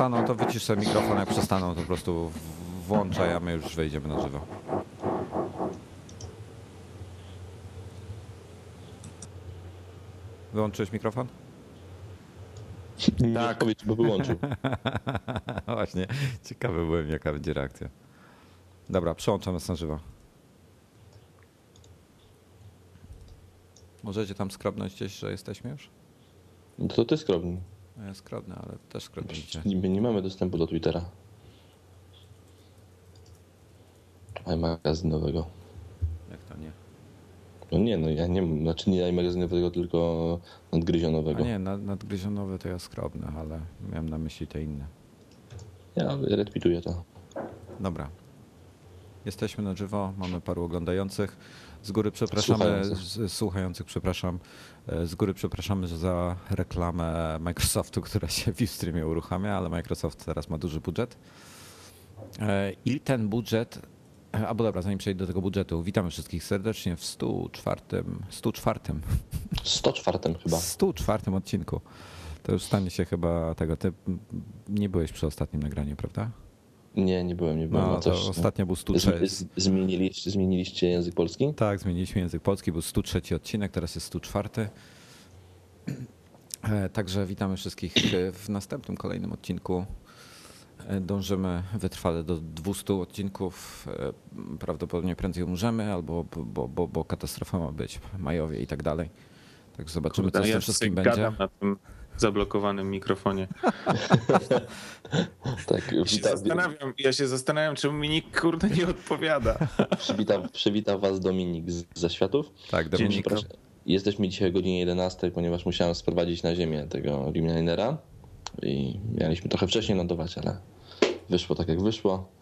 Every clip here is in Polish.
przestaną, to wycisz sobie mikrofon, jak przestaną, to po prostu włączaj, a my już wejdziemy na żywo. Wyłączyłeś mikrofon? Nie tak. odpowiedź, bo wyłączył. Właśnie, ciekawy byłem, jaka będzie reakcja. Dobra, przełączam nas na żywo. Możecie tam skrobnąć gdzieś, że jesteśmy już? No to ty skrobnij. Ja skrobnę, ale też skrobnijcie. Niby nie mamy dostępu do Twittera. iMagazynowego. Jak to nie? No nie, no ja nie mam, znaczy nie iMagazynowego, tylko nadgryzionowego. A nie, nad, nadgryzionowe to ja skrobnę, ale miałem na myśli te inne. Ja retweetuję to. Dobra. Jesteśmy na żywo, mamy paru oglądających. Z góry przepraszamy, słuchających, z, słuchających, przepraszam. E, z góry przepraszamy za reklamę Microsoftu, która się w Ustreamie uruchamia, ale Microsoft teraz ma duży budżet. E, I ten budżet, e, albo dobra, zanim przejdę do tego budżetu, witamy wszystkich serdecznie w 104, 104. 104 chyba. 104 odcinku. To już stanie się chyba tego. Ty nie byłeś przy ostatnim nagraniu, prawda? Nie, nie byłem, nie byłem. No, coś, ostatnio był 103. Zmieniliście, zmieniliście język polski? Tak, zmieniliśmy język polski, był 103 odcinek, teraz jest 104. E, także witamy wszystkich w następnym, kolejnym odcinku. E, dążymy wytrwale do 200 odcinków. E, prawdopodobnie prędzej umrzemy, albo bo, bo, bo katastrofa ma być, majowie i tak dalej. Także zobaczymy, Kurde, co z tym wszystkim będzie. Na tym zablokowanym mikrofonie. tak, ja, się zastanawiam, ja się zastanawiam, czemu mi nikt kurde nie odpowiada. Przywitał, przywitał was Dominik z, ze światów. Tak, Dominik. Jesteśmy dzisiaj o godzinie 11, ponieważ musiałem sprowadzić na ziemię tego Rimlinera i mieliśmy trochę wcześniej lądować, ale wyszło tak jak wyszło.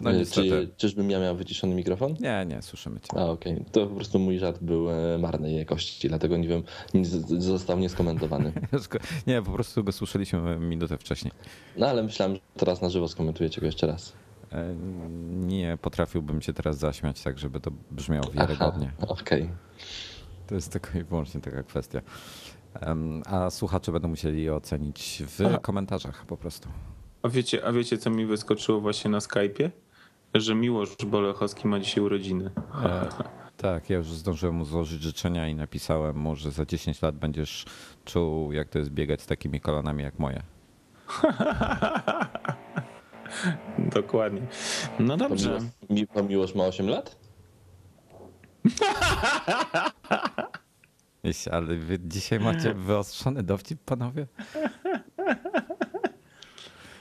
No e, Czy, czyżbym ja miał wyciszony mikrofon? Nie, nie, słyszymy cię. A, okej. Okay. To po prostu mój żart był e, marnej jakości, dlatego nie wiem, został nieskomentowany. nie, po prostu go słyszeliśmy minutę wcześniej. No ale myślałem, że teraz na żywo skomentujecie go jeszcze raz. E, nie potrafiłbym cię teraz zaśmiać tak, żeby to brzmiało wiarygodnie. Okej. Okay. To jest tylko i wyłącznie taka kwestia. A słuchacze będą musieli ocenić w Aha. komentarzach po prostu. A wiecie, a wiecie, co mi wyskoczyło właśnie na Skype'ie? Że Miłosz Bolechowski ma dzisiaj urodziny. E, tak, ja już zdążyłem mu złożyć życzenia i napisałem mu, że za 10 lat będziesz czuł, jak to jest biegać z takimi kolanami jak moje. Dokładnie. No dobrze. To Miłosz ma 8 lat? Ale wy dzisiaj macie wyostrzony dowcip, panowie?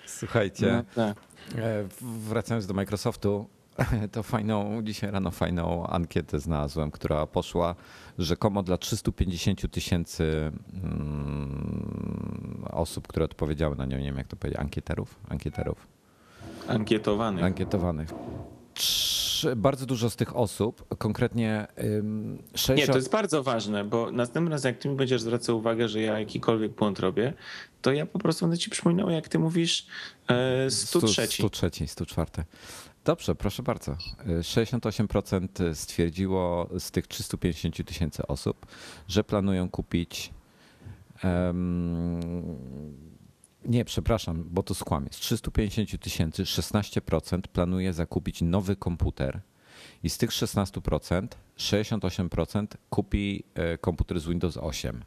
Słuchajcie, no, tak. E, wracając do Microsoftu, to fajną, dzisiaj rano fajną ankietę znalazłem, która poszła rzekomo dla 350 tysięcy mm, osób, które odpowiedziały na nią, nie wiem jak to powiedzieć, ankieterów? Ankieterów. Ankietowanych. Ankietowanych bardzo dużo z tych osób, konkretnie 60... Nie, to jest bardzo ważne, bo następnym razem jak ty mi będziesz zwracał uwagę, że ja jakikolwiek błąd robię, to ja po prostu będę ci przypominał, jak ty mówisz 103. 103, 104. Dobrze, proszę bardzo. 68% stwierdziło z tych 350 tysięcy osób, że planują kupić um, nie, przepraszam, bo to skłamie. Z 350 tysięcy 16% planuje zakupić nowy komputer i z tych 16% 68% kupi e, komputer z Windows 8.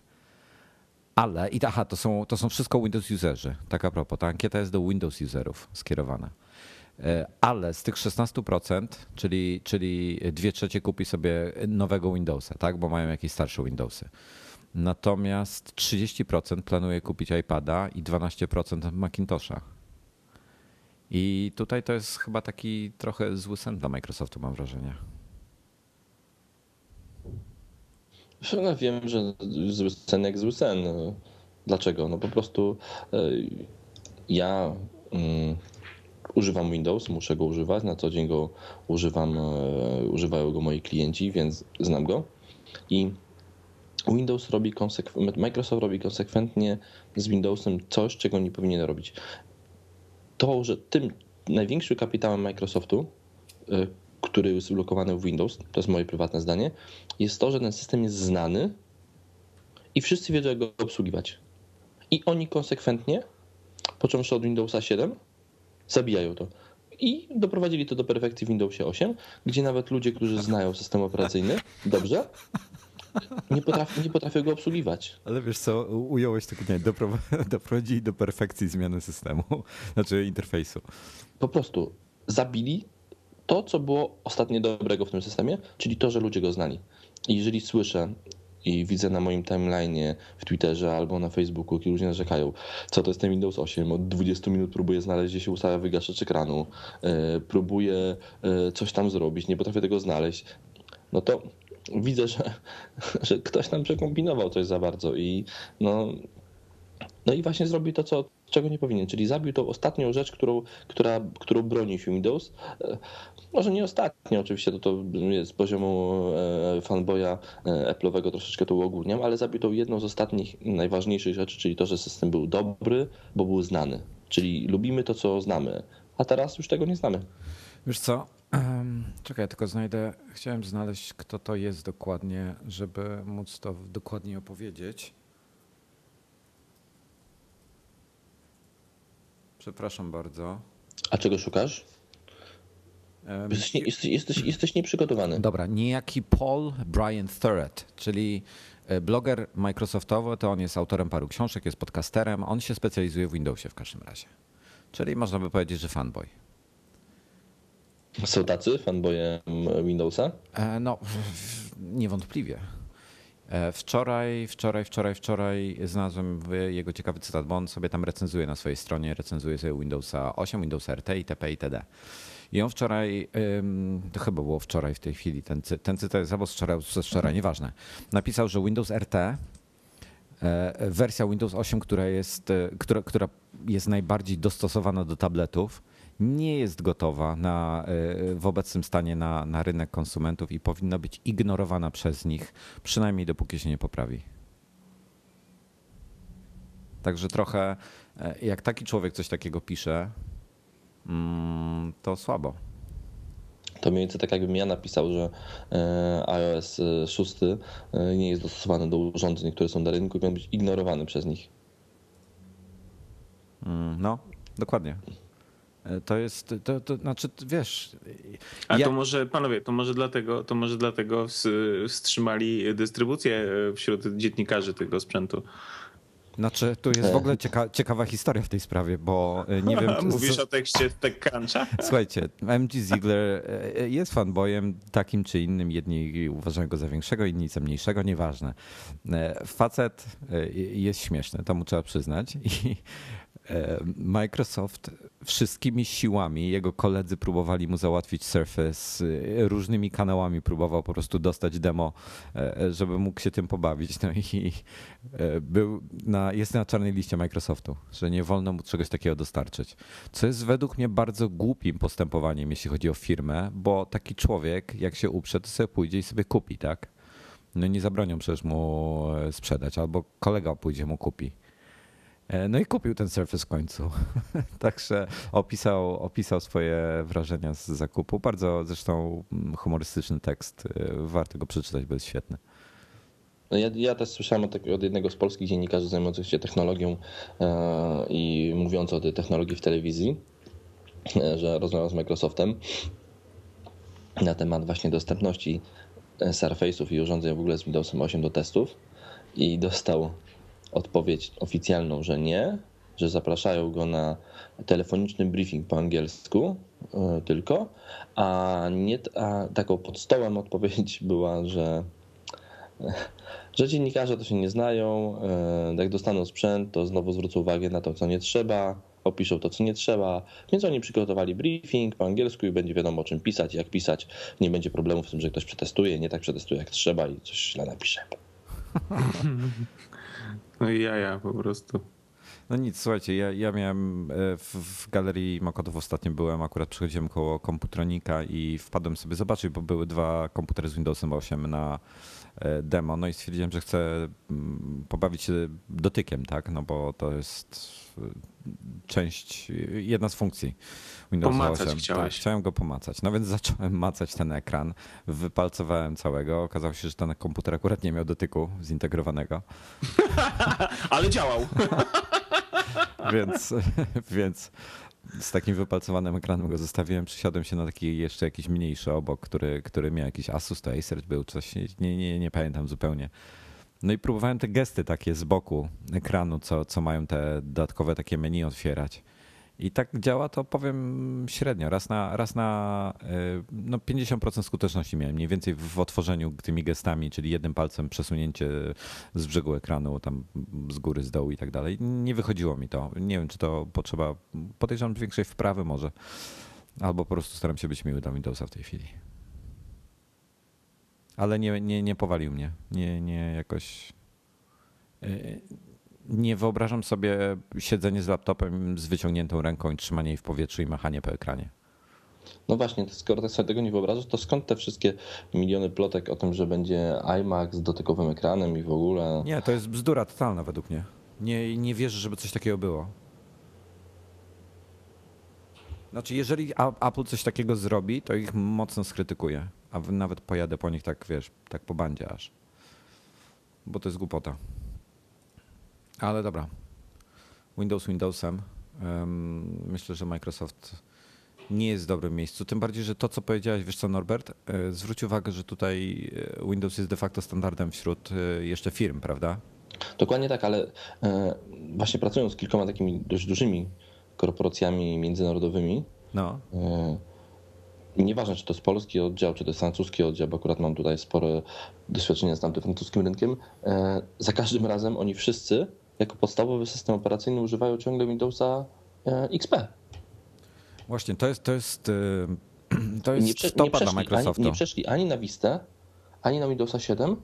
Ale, i aha, to są, to są wszystko Windows userzy. Tak a propos, ta ankieta jest do Windows userów skierowana. E, ale z tych 16%, czyli, czyli 2 trzecie kupi sobie nowego Windowsa, tak? bo mają jakieś starsze Windowsy. Natomiast 30% planuje kupić iPada i 12% Macintosha. I tutaj to jest chyba taki trochę zły sen dla Microsoftu, mam wrażenie. No wiem, że zły sen jak zły sen. Dlaczego? No po prostu e, ja um, używam Windows, muszę go używać, na co dzień go używam, e, używają go moi klienci, więc znam go. I Windows robi Microsoft robi konsekwentnie z Windowsem coś, czego nie powinien robić. To, że tym największym kapitałem Microsoftu, y, który jest blokowany w Windows, to jest moje prywatne zdanie, jest to, że ten system jest znany i wszyscy wiedzą, jak go obsługiwać. I oni konsekwentnie, począwszy od Windowsa 7, zabijają to. I doprowadzili to do perfekcji w Windowsie 8, gdzie nawet ludzie, którzy znają system operacyjny dobrze, nie, potrafi, nie potrafią go obsługiwać. Ale wiesz co, ująłeś tylko nie, doprowadzili do perfekcji zmiany systemu, znaczy interfejsu. Po prostu zabili to, co było ostatnio dobrego w tym systemie, czyli to, że ludzie go znali. I jeżeli słyszę i widzę na moim timeline'ie w Twitterze albo na Facebooku, kiedy ludzie narzekają, co to jest ten Windows 8, od 20 minut próbuję znaleźć, gdzie się ustawia wygaszacz ekranu, yy, próbuję yy, coś tam zrobić, nie potrafię tego znaleźć, no to widzę, że, że ktoś tam przekombinował coś za bardzo i no, no i właśnie zrobił to, co, czego nie powinien, czyli zabił tą ostatnią rzecz, którą, która, którą broni Windows. E, może nie ostatnio, oczywiście to, to z poziomu e, fanboya e, Apple'owego troszeczkę to uogólniam, ale zabił tą jedną z ostatnich najważniejszych rzeczy, czyli to, że system był dobry, bo był znany. Czyli lubimy to, co znamy, a teraz już tego nie znamy. Wiesz co, Czekaj, tylko znajdę. Chciałem znaleźć, kto to jest dokładnie, żeby móc to dokładnie opowiedzieć. Przepraszam bardzo. A czego szukasz? Jesteś, nie, jesteś, jesteś, jesteś nieprzygotowany. Dobra, niejaki Paul Brian Thurrett, czyli e, bloger Microsoftowy, to on jest autorem paru książek, jest podcasterem, on się specjalizuje w Windowsie w każdym razie. Czyli można by powiedzieć, że fanboy. Są tacy fanboye Windowsa? E, no, niewątpliwie. E, wczoraj, wczoraj, wczoraj, wczoraj znalazłem jego ciekawy cytat, bo on sobie tam recenzuje na swojej stronie, recenzuje sobie Windowsa 8, Windows RT, itp. itd. I on wczoraj, to chyba było wczoraj w tej chwili, ten, ten cytat jest albo z wczoraj, z wczoraj, nieważne, napisał, że Windows RT, e, wersja Windows 8, która jest, e, która, która jest najbardziej dostosowana do tabletów, nie jest gotowa na, e, w obecnym stanie na, na rynek konsumentów i powinna być ignorowana przez nich, przynajmniej dopóki się nie poprawi. Także trochę, e, jak taki człowiek coś takiego pisze, mm, to słabo. To mniej więcej tak jakbym ja napisał, że e, iOS 6 nie jest dostosowany do urządzeń, które są na rynku i powinien być ignorowany przez nich. Mm, no, dokładnie. To jest, to, to znaczy, wiesz... A ja... to może, panowie, to może dlatego, to może dlatego wstrzymali dystrybucję e, wśród dziennikarzy tego sprzętu. Znaczy, tu jest w ogóle cieka ciekawa historia w tej sprawie, bo e, nie wiem... Mówisz o tekście TechCruncha? Słuchajcie, MG Ziegler e, jest fanboyem takim czy innym. Jedni uważają go za większego, inni za mniejszego, nieważne. Facet jest śmieszny, to mu trzeba przyznać. I E, Microsoft wszystkimi siłami, jego koledzy próbowali mu załatwić Surface, e, różnymi kanałami próbował po prostu dostać demo, e, żeby mógł się tym pobawić. No i był na, jest na czarnej liście Microsoftu, że nie wolno mu czegoś takiego dostarczyć. Co jest według mnie bardzo głupim postępowaniem, jeśli chodzi o firmę, bo taki człowiek, jak się uprze, to sobie pójdzie i sobie kupi, tak? No nie zabronią przecież mu sprzedać, albo kolega pójdzie mu kupi. E, no i kupił ten Surface w końcu. Także opisał, opisał swoje wrażenia z zakupu. Bardzo zresztą mm, humorystyczny tekst. E, warto go przeczytać, bo jest świetny. No ja, ja też słyszałem od, od, jednego z polskich dziennikarzy zajmujących się technologią e, i mówiąc o tej technologii w telewizji, że rozmawiał z Microsoftem na temat właśnie dostępności Surface'ów i urządzeń w ogóle z Windowsem 8 do testów i dostał odpowiedź oficjalną, że nie, że zapraszają go na telefoniczny briefing po angielsku e, tylko, a, nie, a taką pod stołem odpowiedź była, że, że dziennikarze to się nie znają, e, jak dostaną sprzęt, to znowu zwrócą uwagę na to, co nie trzeba, opiszą to, co nie trzeba, więc oni przygotowali briefing po angielsku i będzie wiadomo, o czym pisać, jak pisać. Nie będzie problemu w tym, że ktoś przetestuje, nie tak przetestuje, jak trzeba i coś źle napisze. No i jaja po prostu. No nic, słuchajcie, ja, ja miałem e, w, w galerii Mokotów ostatnio byłem, akurat przychodziłem koło komputronika i wpadłem sobie zobaczyć, bo były dwa komputery z Windowsem 8 na demo, no i stwierdziłem, że chcę mm, pobawić się dotykiem, tak, no bo to jest część, jedna z funkcji Windows pomacać 8. Chciałeś. Tak, chciałem go pomacać. No więc zacząłem macać ten ekran, wypalcowałem całego. Okazało się, że ten komputer akurat nie miał dotyku zintegrowanego. Ale działał. więc, więc z takim wypalcowanym ekranem go zostawiłem. Przysiadłem się na taki jeszcze jakiś mniejszy obok, który, który miał jakiś Asus, to Acer był, coś, nie, nie, nie pamiętam zupełnie. No i próbowałem te gesty takie z boku ekranu, co, co mają te dodatkowe takie menu otwierać. I tak działa to powiem średnio. Raz na, raz na y, no 50% skuteczności miałem mniej więcej w otworzeniu tymi gestami, czyli jednym palcem przesunięcie z brzegu ekranu, tam z góry, z dołu i tak dalej. Nie wychodziło mi to. Nie wiem, czy to potrzeba, podejrzewam większej wprawy może, albo po prostu staram się być miły do Windowsa w tej chwili. Ale nie, nie, nie powalił mnie. Nie, nie jakoś y, nie wyobrażam sobie siedzenie z laptopem z wyciągniętą ręką i trzymanie jej w powietrzu i machanie po ekranie. No właśnie, skoro tak sobie tego nie wyobrażasz, to skąd te wszystkie miliony plotek o tym, że będzie iMac z dotykowym ekranem i w ogóle? Nie, to jest bzdura totalna według mnie. Nie, nie wierzę, żeby coś takiego było. Znaczy, jeżeli Apple coś takiego zrobi, to ich mocno skrytykuję. A nawet pojadę po nich tak, wiesz, tak po bandzie aż. Bo to jest głupota. Ale dobra. Windows Windowsem. Myślę, że Microsoft nie jest w dobrym miejscu. Tym bardziej, że to, co powiedziałeś, wiesz co, Norbert, e, zwróć uwagę, że tutaj e, Windows jest de facto standardem wśród e, jeszcze firm, prawda? Dokładnie tak, ale właśnie pracując z kilkoma takimi dość dużymi korporacjami międzynarodowymi, no. Nieważne, czy to jest polski oddział, czy to jest francuski oddział, bo akurat mam tutaj spore doświadczenie z tamtym francuskim rynkiem. Za każdym razem oni wszyscy jako podstawowy system operacyjny używają ciągle Windowsa e, XP. Właśnie, to jest, to jest, e, to jest nie, prze, nie przeszli, dla Microsoftu. Ani, nie przeszli ani na Vista, ani na Windowsa 7,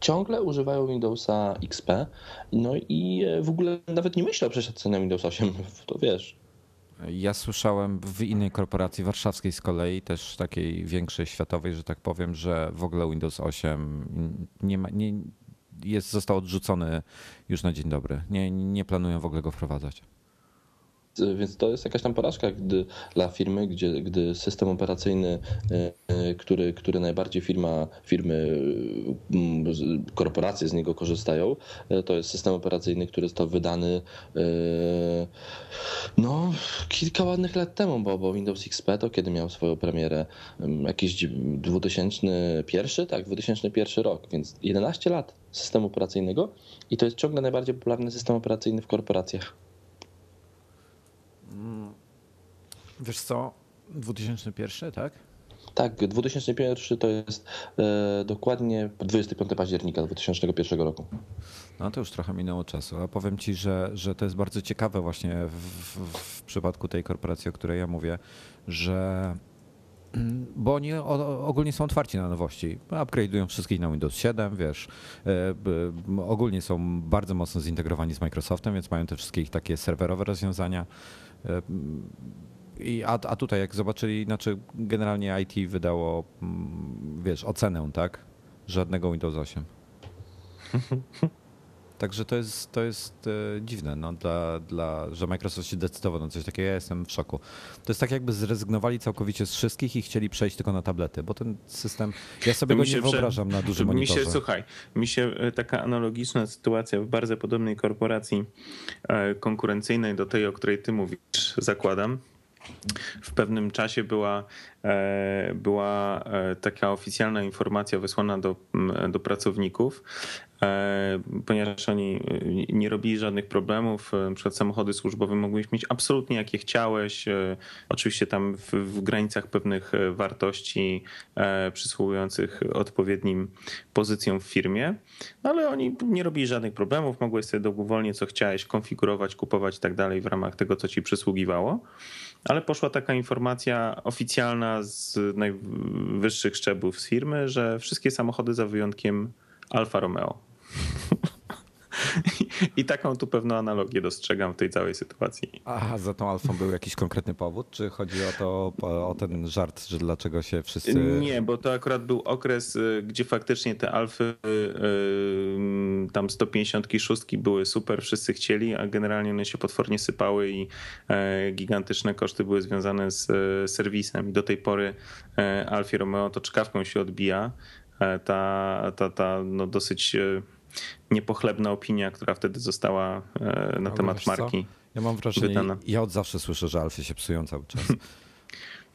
ciągle używają Windowsa XP, no i e, w ogóle nawet nie myślę o przesiadce na Windows 8, to wiesz. Ja słyszałem w innej korporacji warszawskiej z kolei, też takiej większej światowej, że tak powiem, że w ogóle Windows 8 nie, ma, nie, jest, został odrzucony już na dzień dobry. Nie, nie planują w ogóle go wprowadzać. Więc to jest jakaś tam porażka gdy, dla firmy, gdzie, gdy system operacyjny, e, e, który, który najbardziej firma, firmy, korporacje z niego korzystają, e, to jest system operacyjny, który został wydany no, kilka ładnych lat temu, bo, bo Windows XP to kiedy miał swoją premierę jakiś 2001, tak, 2001 rok, więc 11 lat systemu operacyjnego i to jest ciągle najbardziej popularny system operacyjny w korporacjach. Wiesz co, 2001, tak? Tak, 2001 to jest e, dokładnie 25 października 2001 roku. No to już trochę minęło czasu, a powiem ci, że, że to jest bardzo ciekawe właśnie w, w, przypadku tej korporacji, o której ja mówię, że bo oni ogólnie są otwarci na nowości. Upgrade'ują wszystkich na Windows 7, wiesz. E, ogólnie są bardzo mocno zintegrowani z Microsoftem, więc mają te wszystkie takie serwerowe rozwiązania. I, a, a tutaj jak zobaczyli, znaczy generalnie IT wydało, mm, wiesz, ocenę, tak? Żadnego Windows 8. Także to jest, to jest e, dziwne, no, dla, dla, że Microsoft się decydował na coś takiego. Ja jestem w szoku. To jest tak, jakby zrezygnowali całkowicie z wszystkich i chcieli przejść tylko na tablety, bo ten system, ja sobie go nie wyobrażam na dużym monitorze. Mi się, słuchaj, mi się e, taka analogiczna sytuacja w bardzo podobnej korporacji e, konkurencyjnej do tej, o której ty mówisz, zakładam. W pewnym czasie była, była taka oficjalna informacja wysłana do, do pracowników, ponieważ oni e, nie robili żadnych problemów. E, przed samochody służbowe mogłeś mieć absolutnie jakie chciałeś, oczywiście tam w, w granicach pewnych wartości przysługujących odpowiednim pozycjom w firmie, no ale oni nie robili żadnych problemów, mogłeś sobie dowolnie co chciałeś konfigurować, kupować i tak dalej w ramach tego, co ci przysługiwało. Ale poszła taka informacja oficjalna z najwyższych szczebłów z firmy, że wszystkie samochody za wyjątkiem Alfa Romeo I taką tu pewną analogię dostrzegam w tej całej sytuacji. A za tą alfą był jakiś konkretny powód, czy chodzi o to, o ten żart, że dlaczego się wszyscy... Nie, bo to akurat był okres, y, gdzie faktycznie te alfy y, tam 156 były super, wszyscy chcieli, a generalnie one się potwornie sypały i e, gigantyczne koszty były związane z e, serwisem i do tej pory e, Alfie Romeo to czkawką się odbija. Ta, ta, ta no dosyć niepochlebna opinia, która wtedy została na no, temat marki. Co? Ja mam wrażenie, wydana. ja od zawsze słyszę, że Alfie się psują cały czas.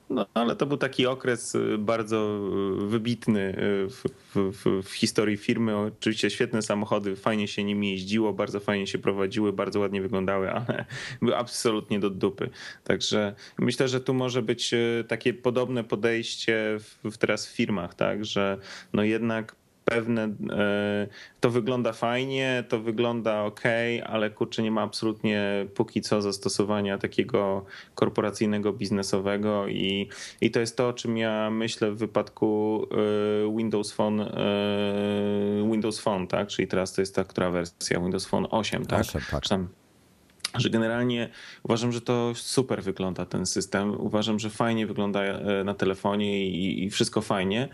No, ale to był taki okres y, bardzo y, wybitny y, w, w, w, historii firmy. Oczywiście świetne samochody, fajnie się nimi jeździło, bardzo fajnie się prowadziły, bardzo ładnie wyglądały, ale były absolutnie do dupy. Także myślę, że tu może być takie podobne podejście w, teraz w firmach, tak, że no jednak pewne, e, to wygląda fajnie, to wygląda ok, ale kurczę nie ma absolutnie póki co zastosowania takiego korporacyjnego, biznesowego i, i to jest to, o czym ja myślę w wypadku e, Windows Phone, e, Windows Phone, tak? Czyli teraz to jest ta która wersja? Windows Phone 8, tak? 8, tak że generalnie uważam, że to super wygląda ten system. Uważam, że fajnie wygląda e, na telefonie i, i, wszystko fajnie.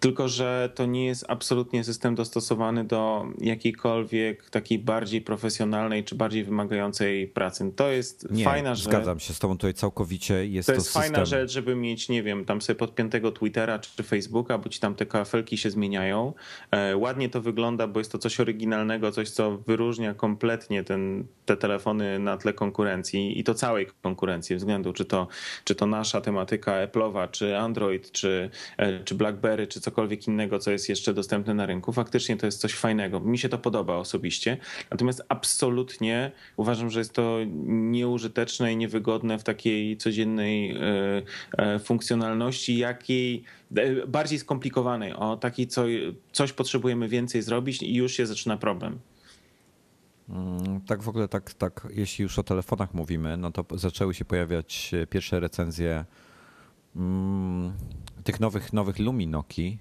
Tylko, że to nie jest absolutnie system dostosowany do jakiejkolwiek takiej bardziej profesjonalnej czy bardziej wymagającej pracy. To jest nie, fajna rzecz. Zgadzam się z Tobą tutaj całkowicie. Jest to, to jest system... fajna rzecz, żeby mieć, nie wiem, tam sobie podpiętego Twittera czy Facebooka, bo ci tam te kafelki się zmieniają. E, ładnie to wygląda, bo jest to coś oryginalnego, coś, co wyróżnia kompletnie ten, te telefony na tle konkurencji i to całej konkurencji względu, czy to, czy to nasza tematyka Apple'owa, czy Android, czy, e, czy BlackBerry, czy cokolwiek innego, co jest jeszcze dostępne na rynku. Faktycznie to jest coś fajnego. Mi się to podoba osobiście. Natomiast absolutnie uważam, że jest to nieużyteczne i niewygodne w takiej codziennej e, e, funkcjonalności, jakiej bardziej skomplikowanej, o takiej co, coś potrzebujemy więcej zrobić i już się zaczyna problem. Mm, tak w ogóle, tak, tak, jeśli już o telefonach mówimy, no to zaczęły się pojawiać pierwsze recenzje mm, tych nowych, nowych Luminoki.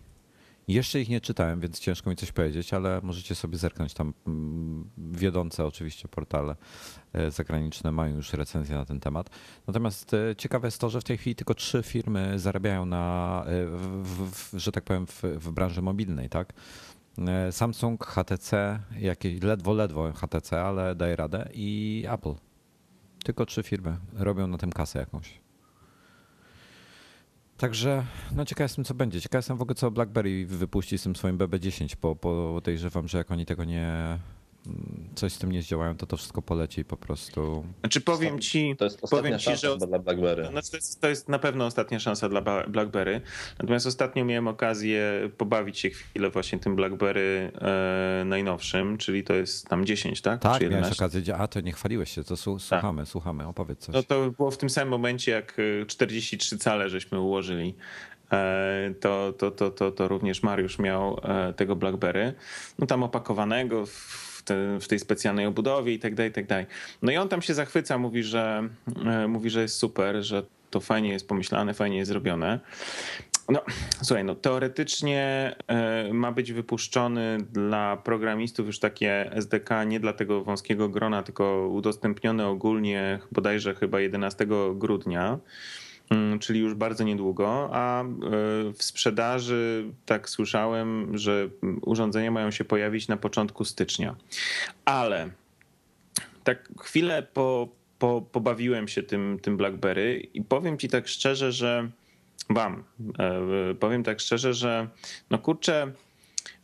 Jeszcze ich nie czytałem, więc ciężko mi coś powiedzieć, ale możecie sobie zerknąć tam. Mm, wiodące oczywiście portale e, zagraniczne mają już recenzje na ten temat. Natomiast e, ciekawe jest to, że w tej chwili tylko trzy firmy zarabiają na, e, w, w, że tak powiem, w, w branży mobilnej, tak? E, Samsung, HTC, jakieś ledwo, ledwo HTC, ale daje radę i Apple. Tylko trzy firmy robią na tym kasę jakąś. Także no ciekaw jestem co będzie. Ciekaw jestem w ogóle co BlackBerry wypuści z tym swoim BB10, bo podejrzewam, że jak oni tego nie coś z tym nie zdziałają, to to wszystko poleci po prostu. Znaczy powiem ci, to jest ostatnia powiem ci, że dla BlackBerry. Znaczy to, jest, to jest na pewno ostatnia szansa dla BlackBerry. Natomiast ostatnio miałem okazję pobawić się chwilę właśnie tym BlackBerry e, najnowszym, czyli to jest tam 10, tak? Tak, Czy miałeś okazję, a to nie chwaliłeś się, to słuchamy, tak. słuchamy, opowiedz coś. No to było w tym samym momencie, jak 43 cale żeśmy ułożyli e, to, to, to, to, to również Mariusz miał e, tego BlackBerry. No tam opakowanego w te, w tej specjalnej obudowie i tak dalej, i tak dalej. No i on tam się zachwyca, mówi, że e, mówi, że jest super, że to fajnie jest pomyślane, fajnie jest zrobione. No, słuchaj, no teoretycznie e, ma być wypuszczony dla programistów już takie SDK nie dla tego wąskiego grona, tylko udostępnione ogólnie bodajże chyba 11 grudnia. Mm, czyli już bardzo niedługo, a e, w sprzedaży tak słyszałem, że urządzenia mają się pojawić na początku stycznia. Ale tak chwilę po, po, pobawiłem się tym, tym BlackBerry i powiem ci tak szczerze, że wam, e, powiem tak szczerze, że no kurczę,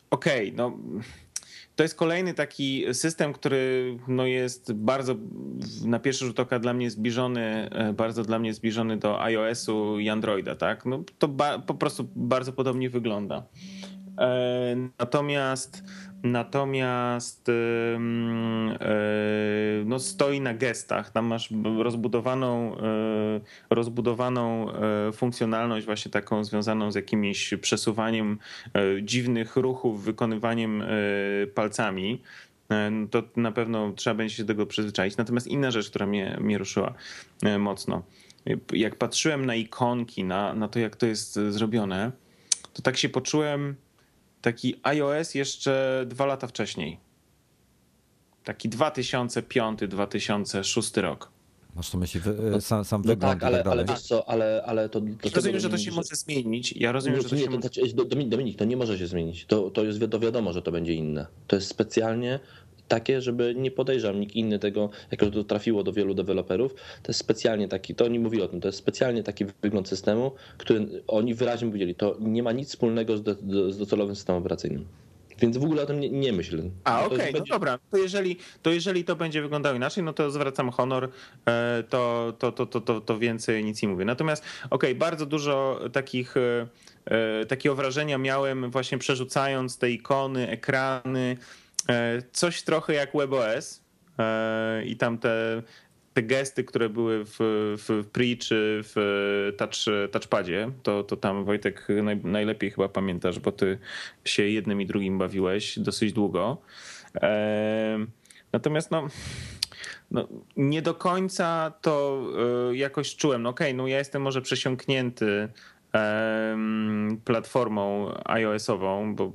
okej, okay, no to jest kolejny taki system, który no jest bardzo na pierwszy rzut oka dla mnie zbliżony, e, bardzo dla mnie zbliżony do iOS-u i Androida, tak? No to po prostu bardzo podobnie wygląda. E, natomiast Natomiast e, no, stoi na gestach. Tam masz rozbudowaną, e, rozbudowaną funkcjonalność, właśnie taką związaną z jakimś przesuwaniem dziwnych ruchów, wykonywaniem palcami. No, to na pewno trzeba będzie się do tego przyzwyczaić. Natomiast inna rzecz, która mnie, mnie ruszyła mocno. Jak patrzyłem na ikonki, na, na to, jak to jest zrobione, to tak się poczułem taki iOS jeszcze dwa lata wcześniej. taki 2005-2006 rok. Masz to myśli no, sam, sam no wygląd tak, ale, ale wiesz co, ale, ale to... to rozumiem, że to się może zmienić. Ja rozumiem, że to nie, się to, znaczy, Dominik, to nie może się zmienić. To, to jest to wiadomo, że to będzie inne. To jest specjalnie takie, żeby nie podejrzał nikt inny tego, jako że to trafiło do wielu deweloperów, to jest specjalnie taki, to oni mówili o tym, to jest specjalnie taki wygląd systemu, który oni wyraźnie powiedzieli, to nie ma nic wspólnego z, do, z docelowym systemem operacyjnym. Więc w ogóle o tym nie, nie myśl. A, okej, okay, no dobra. To jeżeli, to jeżeli to będzie wyglądało inaczej, no to zwracam honor, e, to, to, to, to, to, to więcej nic nie mówię. Natomiast, okej, okay, bardzo dużo takich e, e, takiego wrażenia miałem właśnie przerzucając te ikony, ekrany, coś trochę jak WebOS i tam te te gesty, które były w, w Pri czy w touch, touchpadzie, to, to tam Wojtek naj, najlepiej chyba pamiętasz, bo ty się jednym i drugim bawiłeś dosyć długo. Natomiast no, no, nie do końca to e, jakoś czułem. No okej, okay, no ja jestem może przesiąknięty platformą iOS-ową, bo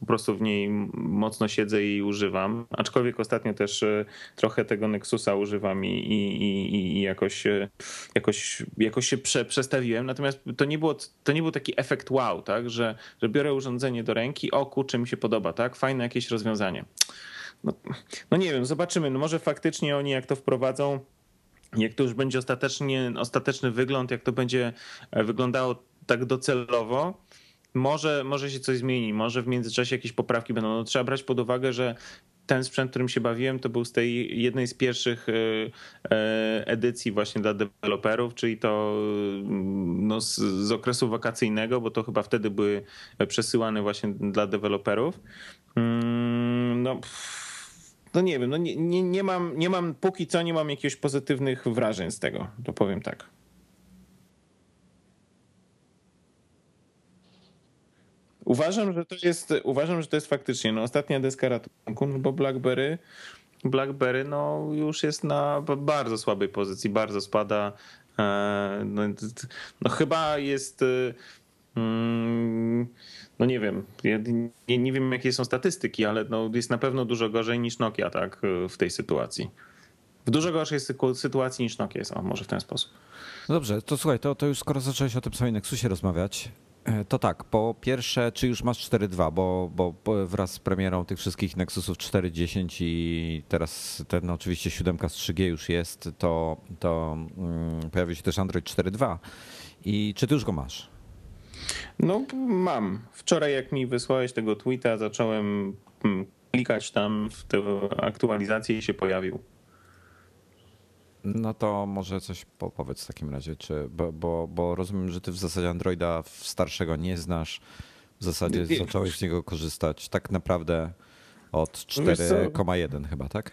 po prostu w niej mocno siedzę i używam. Aczkolwiek ostatnio też e, trochę tego Nexusa używam i, i, i, jakoś, e, jakoś, jakoś się prze, przestawiłem. Natomiast to nie, było, to nie był taki efekt wow, tak? że, że biorę urządzenie do ręki, o kurczę mi się podoba, tak? fajne jakieś rozwiązanie. No, no nie wiem, zobaczymy. No może faktycznie oni jak to wprowadzą, jak to już będzie ostatecznie, ostateczny wygląd, jak to będzie e, wyglądało tak docelowo, może, może się coś zmieni, może w międzyczasie jakieś poprawki będą. No, trzeba brać pod uwagę, że ten sprzęt, którym się bawiłem, to był z tej jednej z pierwszych e, e, edycji właśnie dla deweloperów, czyli to no, z, z okresu wakacyjnego, bo to chyba wtedy były przesyłane właśnie dla deweloperów. Mm, no, no nie wiem, no nie, nie, nie, mam, nie mam, póki co nie mam jakichś pozytywnych wrażeń z tego, to powiem tak. Uważam, że to jest, uważam, że to jest faktycznie no, ostatnia deska ratunku, no bo BlackBerry, BlackBerry no, już jest na bardzo słabej pozycji, bardzo spada. E, no, no chyba jest mm, no nie wiem, nie, nie, wiem jakie są statystyki, ale no jest na pewno dużo gorzej niż Nokia tak w tej sytuacji. W dużo gorszej sytuacji niż Nokia jest, o, może w ten sposób. Dobrze, to słuchaj, to, to już skoro zacząłeś o tym samym Nexusie rozmawiać, to tak, po pierwsze, czy już masz 4.2, bo, bo wraz z premierą tych wszystkich Nexusów 4.10 i teraz ten oczywiście 7 z 3G już jest, to, to um, pojawił się też Android 4.2. I czy ty już go masz? No mam. Wczoraj jak mi wysłałeś tego tweeta, zacząłem mm, klikać tam w tę aktualizację i się pojawił. No to może coś powiedz w takim razie, czy, bo, bo, bo rozumiem, że ty w zasadzie Androida starszego nie znasz, w zasadzie zacząłeś z niego korzystać tak naprawdę od 4,1 chyba, tak?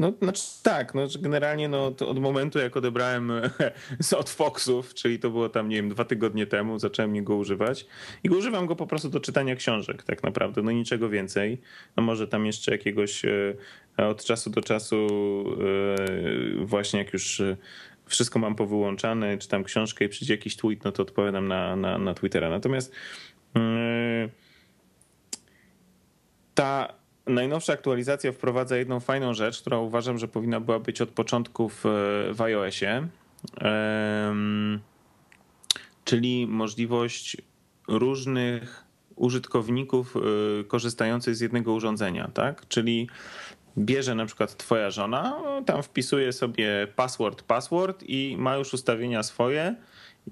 No, znaczy tak, no, generalnie no, od momentu jak odebrałem od Foxów, czyli to było tam, nie wiem, dwa tygodnie temu, zacząłem go używać i używam go po prostu do czytania książek tak naprawdę, no niczego więcej. No może tam jeszcze jakiegoś e, od czasu do czasu e, właśnie jak już e, wszystko mam powyłączane, czytam książkę i przyjdzie jakiś tweet, no to odpowiadam na, na, na Twittera. Natomiast ta najnowsza aktualizacja wprowadza jedną fajną rzecz, która uważam, że powinna była być od początku w, w iOSie, czyli możliwość różnych użytkowników e, korzystających z jednego urządzenia, tak? Czyli bierze na przykład twoja żona, tam wpisuje sobie password, password i ma już ustawienia swoje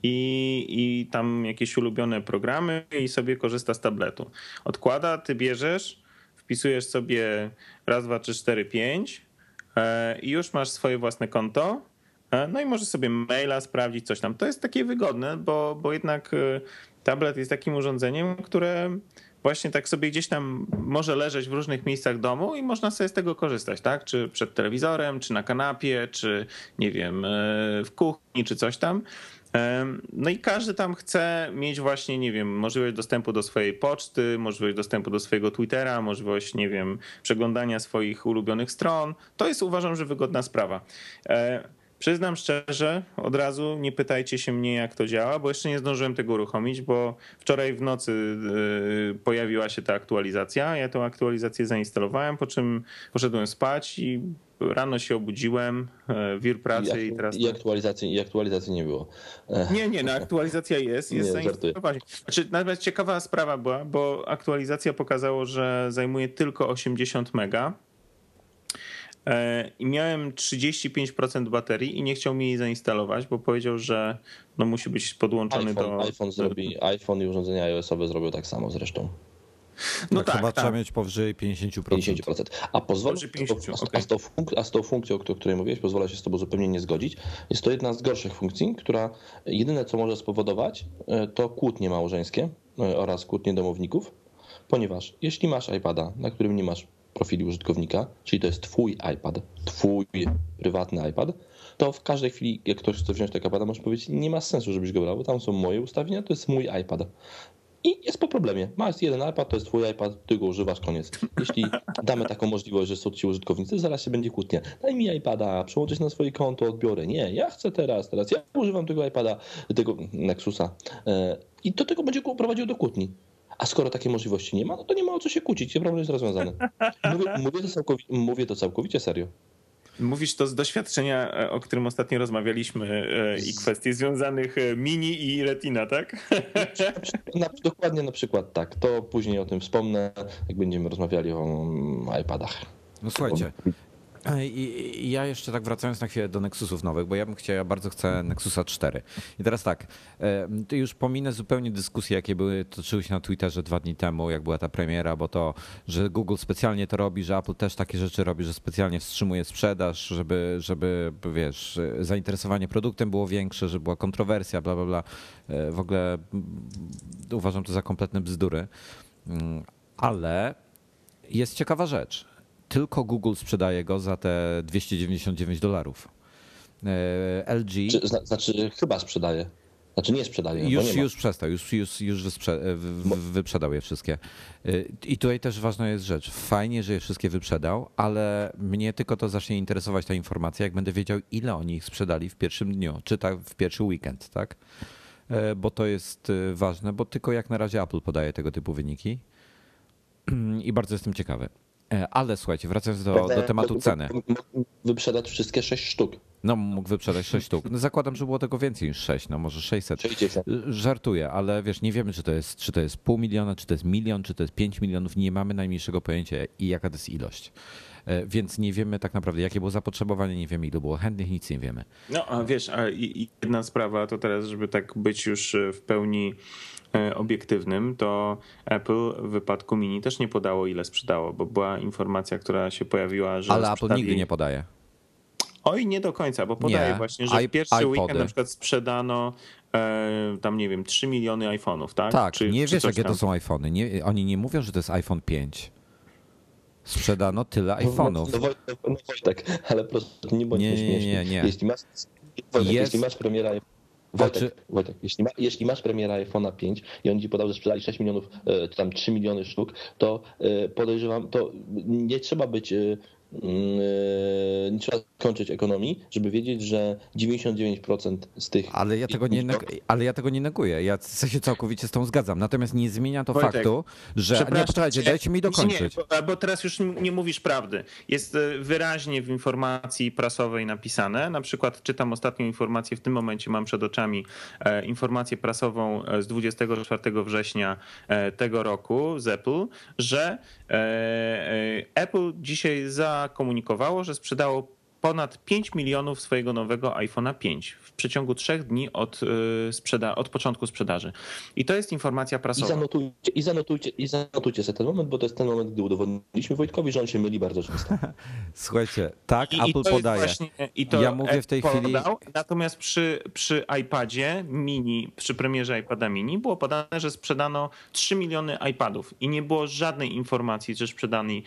i, i tam jakieś ulubione programy i sobie korzysta z tabletu. Odkłada, ty bierzesz, wpisujesz sobie raz, dwa, trzy, cztery, pięć e, i już masz swoje własne konto. E, no i możesz sobie maila sprawdzić, coś tam. To jest takie wygodne, bo, bo jednak e, tablet jest takim urządzeniem, które właśnie tak sobie gdzieś tam może leżeć w różnych miejscach domu i można sobie z tego korzystać, tak? Czy przed telewizorem, czy na kanapie, czy nie wiem, w kuchni, czy coś tam. No i każdy tam chce mieć właśnie, nie wiem, możliwość dostępu do swojej poczty, możliwość dostępu do swojego Twittera, możliwość, nie wiem, przeglądania swoich ulubionych stron. To jest uważam, że wygodna sprawa. Przyznam szczerze, od razu nie pytajcie się mnie, jak to działa, bo jeszcze nie zdążyłem tego uruchomić, bo wczoraj w nocy y, pojawiła się ta aktualizacja. Ja tą aktualizację zainstalowałem, po czym poszedłem spać i rano się obudziłem, e, wir pracy i, i teraz. I aktualizacji, I aktualizacji nie było. Nie, nie, no aktualizacja jest, jest zainstalowana. Znaczy, nawet ciekawa sprawa była, bo aktualizacja pokazało, że zajmuje tylko 80 mega i miałem 35% baterii i nie chciał mi jej zainstalować, bo powiedział, że no musi być podłączony iPhone, do... iPhone, zrobi, iPhone i urządzenia iOS-owe zrobią tak samo zresztą. No tak, tak chyba tak. trzeba mieć powyżej 50%. 50%. A pozwolę, 50, a, okay. z tą a z tą funkcją, o której mówiłeś, pozwolę się z tobą zupełnie nie zgodzić. Jest to jedna z gorszych funkcji, która jedyne co może spowodować, e, to kłótnie małżeńskie e, oraz kłótnie domowników, ponieważ jeśli masz iPada, na którym nie masz profili użytkownika, czyli to jest twój iPad, twój prywatny iPad, to w każdej chwili, jak ktoś chce wziąć tego iPada, możesz powiedzieć, nie ma sensu, żebyś go brał, bo tam są moje ustawienia, to jest mój iPad. I jest po problemie. Masz jeden iPad, to jest twój iPad, ty go używasz, koniec. Jeśli damy taką możliwość, że są ci użytkownicy, zaraz się będzie kłótnia. Daj mi iPada, przełączyć na swoje konto, odbiorę. Nie, ja chcę teraz, teraz ja używam tego iPada, tego Nexusa. E, I do tego będzie prowadziło do kłótni. A skoro takiej możliwości nie ma, no to nie ma o co się kłócić, problem jest rozwiązany. Mówię, mówię, to, całkowicie, mówię to całkowicie serio. Mówisz to z doświadczenia, e, o którym ostatnio rozmawialiśmy e, i kwestii związanych e, mini i retina, tak? Na, dokładnie na przykład tak. To później o tym wspomnę, jak będziemy rozmawiali o mm, iPadach. No słuchajcie, i, ja jeszcze tak wracając na chwilę do Nexusów nowych, bo ja bym chciał, ja bardzo chcę Nexusa 4. I teraz tak, ty już pominę zupełnie dyskusje, jakie były, toczyły się na Twitterze dwa dni temu, jak była ta premiera, bo to, że Google specjalnie to robi, że Apple też takie rzeczy robi, że specjalnie wstrzymuje sprzedaż, żeby, żeby wiesz, zainteresowanie produktem było większe, żeby była kontrowersja, bla, bla, bla. E, w ogóle uważam to za kompletne bzdury. Mm, ale jest ciekawa rzecz tylko Google sprzedaje go za te 299 dolarów. E, LG. Znaczy, chyba sprzedaje. Znaczy nie sprzedaje. Już, nie już przestał, już, już, już wysprze, wyprzedał je wszystkie. E, I tutaj też ważna jest rzecz. Fajnie, że je wszystkie wyprzedał, ale mnie tylko to zacznie interesować ta informacja, jak będę wiedział, ile oni ich sprzedali w pierwszym dniu, czy tak w pierwszy weekend, tak? E, bo to jest ważne, bo tylko jak na razie Apple podaje tego typu wyniki. I bardzo jestem ciekawy. E, ale słuchajcie, wracając do, do tematu ceny. Wyprzedać wszystkie 6 sztuk. No, mógł wyprzedać 6 sztuk. No, zakładam, że było tego więcej niż 6, no może 600. 60. Żartuję, ale wiesz, nie wiemy, czy to, jest, czy to jest pół miliona, czy to jest milion, czy to jest 5 milionów. Nie mamy najmniejszego pojęcia i jaka to jest ilość. E, więc nie wiemy tak naprawdę, jakie było zapotrzebowanie, nie wiemy, ile było chętnych, nic nie wiemy. No, a wiesz, a jedna sprawa to teraz, żeby tak być już w pełni E, obiektywnym, to Apple w wypadku Mini też nie podało, ile sprzedało, bo była informacja, która się pojawiła, że. Ale Apple nigdy nie podaje. Oj, nie do końca, bo podaje nie. właśnie, że w pierwszy iPody. weekend na przykład sprzedano e, tam, nie wiem, 3 miliony iPhone'ów, tak? Tak, czy, nie czy wiesz, jakie tam? to są iPhony. Nie, oni nie mówią, że to jest iPhone 5. Sprzedano tyle no, iPhone'ów. No, no, no, Wojtek, ale proszę, nie bądź nie, nie, nie, nie. Jeśli masz, Wojtek, jest... jeśli masz premiera Wojtek, znaczy... Wojtek jeśli, ma, jeśli, masz premiera iPhone'a 5 i oni ci podał, że sprzedali 6 milionów, e, czy tam 3 miliony sztuk, to e, podejrzewam, to nie trzeba być nie trzeba kończyć ekonomii, żeby wiedzieć, że 99% z tych. Ale ja tego nie, ale ja tego nie neguję. Ja się całkowicie z tą zgadzam. Natomiast nie zmienia to Wojtek, faktu, że. Nie, poczekajcie, dajcie mi dokończyć. Nie, bo, teraz już nie mówisz prawdy. Jest e, wyraźnie w informacji prasowej napisane. Na przykład czytam ostatnią informację, w tym momencie mam przed oczami e, informację prasową z 24 września tego roku z Apple, że Apple dzisiaj za zakomunikowało, że sprzedało ponad 5 milionów swojego nowego iPhone'a 5 w przeciągu trzech dni od, y, sprzeda- od początku sprzedaży. I to jest informacja prasowa. I zanotujcie, i, zanotujcie, I zanotujcie sobie ten moment, bo to jest ten moment, gdy udowodniliśmy Wojtkowi, że on się myli bardzo często. Słuchajcie, tak, I, Apple i podaje. Właśnie, I to ja mówię w tej podał, chwili. Natomiast przy, przy iPadzie mini, przy premierze iPada mini było podane, że sprzedano 3 miliony iPadów i nie było żadnej informacji, czy sprzedali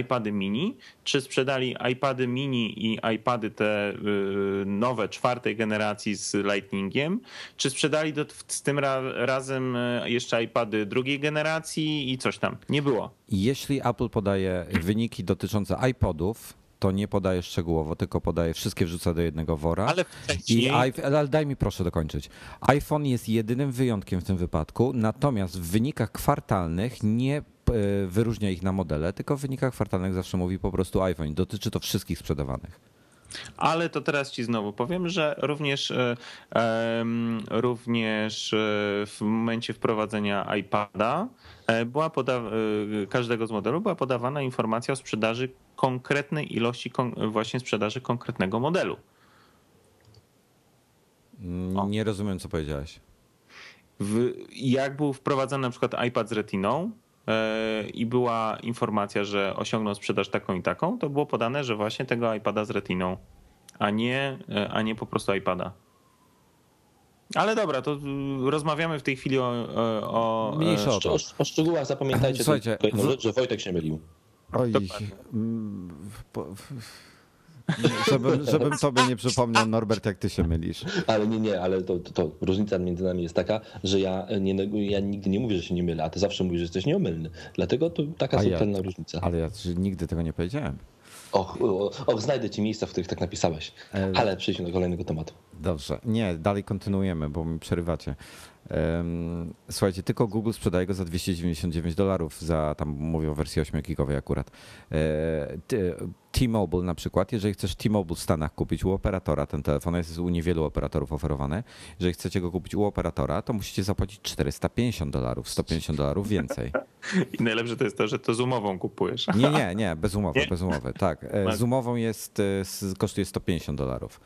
iPady mini, czy sprzedali iPady mini i iPady te y, nowe, czwartej generacji z Lightningiem, czy sprzedali do, z tym ra, razem y, jeszcze iPady drugiej generacji i coś tam? Nie było. Jeśli Apple podaje wyniki dotyczące iPodów, to nie podaje szczegółowo, tylko podaje wszystkie wrzuca do jednego wora. Ale wcześniej... I ale daj mi proszę dokończyć. iPhone jest jedynym wyjątkiem w tym wypadku, natomiast w wynikach kwartalnych nie wyróżnia ich na modele, tylko w wynikach kwartalnych zawsze mówi po prostu iPhone. Dotyczy to wszystkich sprzedawanych. Ale to teraz ci znowu powiem, że również, e, również e, w momencie wprowadzenia iPada e, była poda- e, każdego z modelu była podawana informacja o sprzedaży konkretnej ilości właśnie sprzedaży konkretnego modelu. Mm, Nie rozumiem, co powiedziałeś. W, jak był wprowadzony na przykład iPad z Retiną e, i była informacja, że osiągnął sprzedaż taką i taką, to było podane, że właśnie tego iPada z Retiną, a nie, e, a nie po prostu iPada. Ale dobra, to y, rozmawiamy w tej chwili o. o, o Mniejsza o O, o szczegółach zapamiętajcie Słuchajcie, tylko jedną w- rzecz, że Wojtek się mylił. Oj, żebym, żebym sobie nie przypomniał, Norbert, jak ty się mylisz. Ale nie, nie, ale to, to, to różnica między nami jest taka, że ja, nie, ja nigdy nie mówię, że się nie mylę, a ty zawsze mówisz, że jesteś nieomylny. Dlatego to taka A ja- subtelna różnica. Ale ja nigdy tego nie powiedziałem. Och, och, och, znajdę ci miejsca, w których tak napisałeś. E, Ale przejdźmy do kolejnego tematu. Dobrze. Nie, dalej kontynuujemy, bo mi przerywacie. Słuchajcie, tylko Google sprzedaje go za 299 dolarów, za tam mówię o wersji 8 gigowej akurat. E, T-Mobile na przykład, jeżeli chcesz T-Mobile w Stanach kupić u operatora, ten telefon jest u niewielu operatorów oferowany, jeżeli chcecie go kupić u operatora, to musicie zapłacić 450 dolarów, 150 dolarów więcej. I najlepsze to jest to, że to z umową kupujesz. Nie, nie, nie, bez umowy, Nie? bez umowy. Tak, e, z umową jest, e, kosztuje 150 dolarów.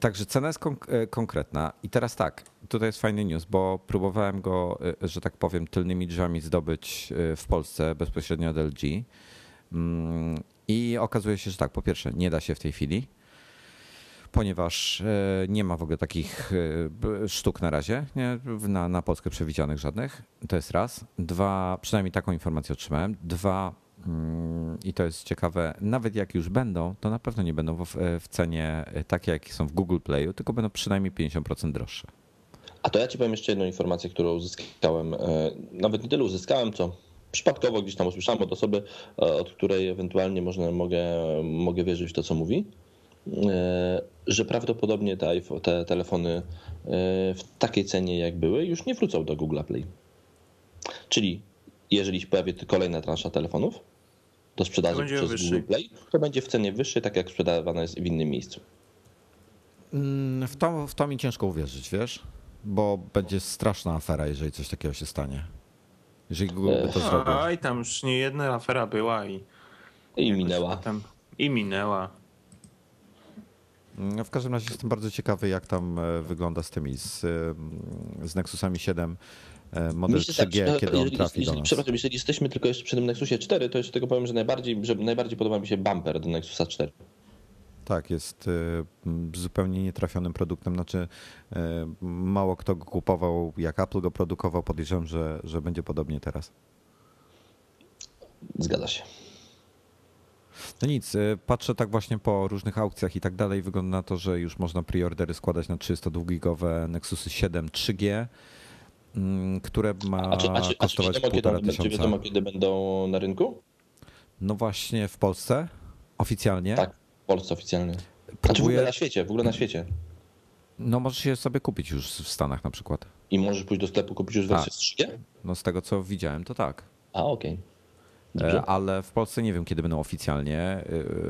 Także cena jest konk- e, konkretna. I teraz tak, tutaj jest fajny news, bo próbowałem go, e, że tak powiem, tylnymi drzwiami zdobyć e, w Polsce bezpośrednio od LG. Mm, I okazuje się, że tak, po pierwsze, nie da się w tej chwili, ponieważ nie ma w ogóle takich sztuk na razie, nie, na, na Polskę przewidzianych żadnych. To jest raz. Dwa, przynajmniej taką informację otrzymałem. Dwa, i to jest ciekawe, nawet jak już będą, to na pewno nie będą w, w cenie e, takie, jakie są w Google Playu, tylko będą przynajmniej 50% droższe. A to ja ci powiem jeszcze jedną informację, którą uzyskałem. E, Nawet nie tyle uzyskałem, co przypadkowo gdzieś tam usłyszałem od osoby, e, od której ewentualnie można, mogę, mogę wierzyć w to, co mówi, że prawdopodobnie te, te telefony w takiej cenie, jak były, już nie wrócą do Google Play. Czyli jeżeli się pojawi kolejna transza telefonów do sprzedaży będzie przez wyższy. Google Play, to będzie w cenie wyższej, tak jak sprzedawana jest w innym miejscu. Mm, W to, w to mi ciężko uwierzyć, wiesz? Bo będzie straszna afera, jeżeli coś takiego się stanie. Jeżeli Google by to zrobił. Oj, tam już nie jedna afera była i, I minęła. Potem, I minęła. No, W każdym razie jestem bardzo ciekawy, jak tam e, wygląda z tymi, z, z Nexusami 7 e, model Myślę tak, 3G, że kiedy on jeżeli, trafi do jeżeli, nas. Przepraszam, jeżeli jesteśmy tylko jeszcze przy tym Nexusie 4, to jeszcze tylko powiem, że najbardziej, że najbardziej podoba mi się bumper do Nexusa 4. Tak, jest e, zupełnie nietrafionym produktem. Znaczy, e, mało kto go kupował, jak Apple go produkował. Podejrzewam, że, że będzie podobnie teraz. Zgadza się. No nic, e, patrzę tak właśnie po różnych aukcjach i tak dalej. Wygląda na to, że już można preordery składać na 32-gigowe Nexusy 7 3G, mm, które ma A czy, a czy, a czy, wiadomo, kiedy, półtora czy tysiąca. wiadomo, kiedy będą na rynku? No właśnie w Polsce oficjalnie. Tak, w Polsce oficjalnie. Znaczy w ogóle Próbuję, na świecie, w ogóle na świecie. no możesz je sobie kupić już w Stanach na przykład. I możesz pójść do sklepu kupić już wersję Tak. z 3G? No z tego co widziałem to tak. A, okej. E, Dobrze. Ale w Polsce nie wiem, kiedy będą oficjalnie. E,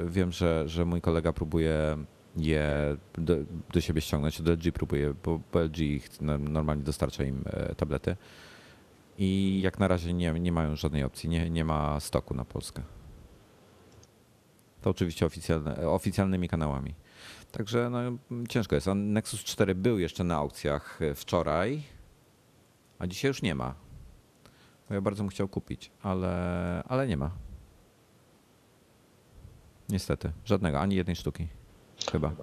Wiem, że, że mój kolega próbuje je do, do siebie ściągnąć, od LG próbuje, bo, LG ich no- normalnie dostarcza im e, tablety. I jak na razie nie, nie mają żadnej opcji, nie, nie ma stoku na Polskę. To oczywiście oficjalne, oficjalnymi kanałami. Także no, ciężko jest. Nexus 4 był jeszcze na aukcjach e, wczoraj, a dzisiaj już nie ma. Ja bardzo bym chciał kupić, ale, ale nie ma. Niestety, żadnego, ani jednej sztuki. Chyba.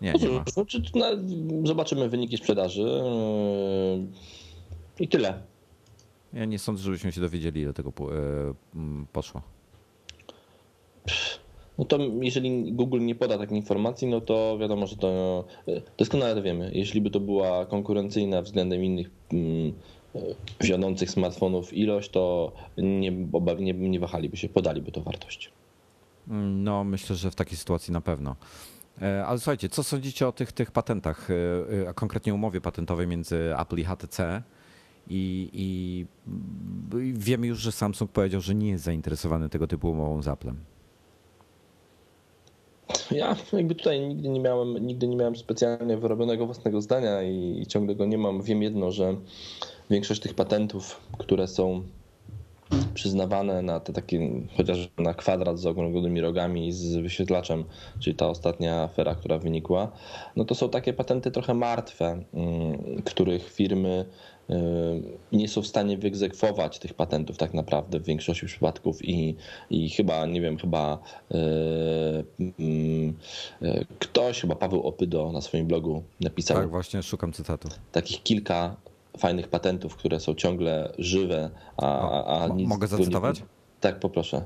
Nie, nie ma. No, na- Zobaczymy wyniki sprzedaży. yy, I tyle. Ja nie sądzę, żebyśmy się dowiedzieli, ile tego po- e, poszło. No to jeżeli Google nie poda takiej informacji, no to wiadomo, że to doskonale to wiemy. Jeśli by to była konkurencyjna względem innych mm, wiodących smartfonów ilość, to nie, nie, nie wahaliby się, podaliby to wartość. No, myślę, że w takiej sytuacji na pewno. E, ale słuchajcie, co sądzicie o tych, tych patentach, e, e, a konkretnie umowie patentowej między Apple i HTC? I, I, wiemy już, że Samsung powiedział, że nie jest zainteresowany tego typu umową z Applem. Ja jakby tutaj nigdy nie miałem, nigdy nie miałem specjalnie wyrobionego własnego zdania i, i ciągle go nie mam. Wiem jedno, że większość tych patentów, które są przyznawane na te takie, chociaż na kwadrat z okrągłymi rogami z wyświetlaczem, czyli ta ostatnia afera, która wynikła, no to są takie patenty trochę martwe, mm, których firmy y, nie są w stanie wyegzekwować tych patentów tak naprawdę w większości przypadków i, i chyba, nie wiem, chyba y, y, ktoś, chyba Paweł Opydo na swoim blogu napisał. Tak, właśnie szukam cytatu. Takich kilka fajnych patentów, które są ciągle żywe, a, a nic. Mogę zacytować? Nie... Tak, poproszę.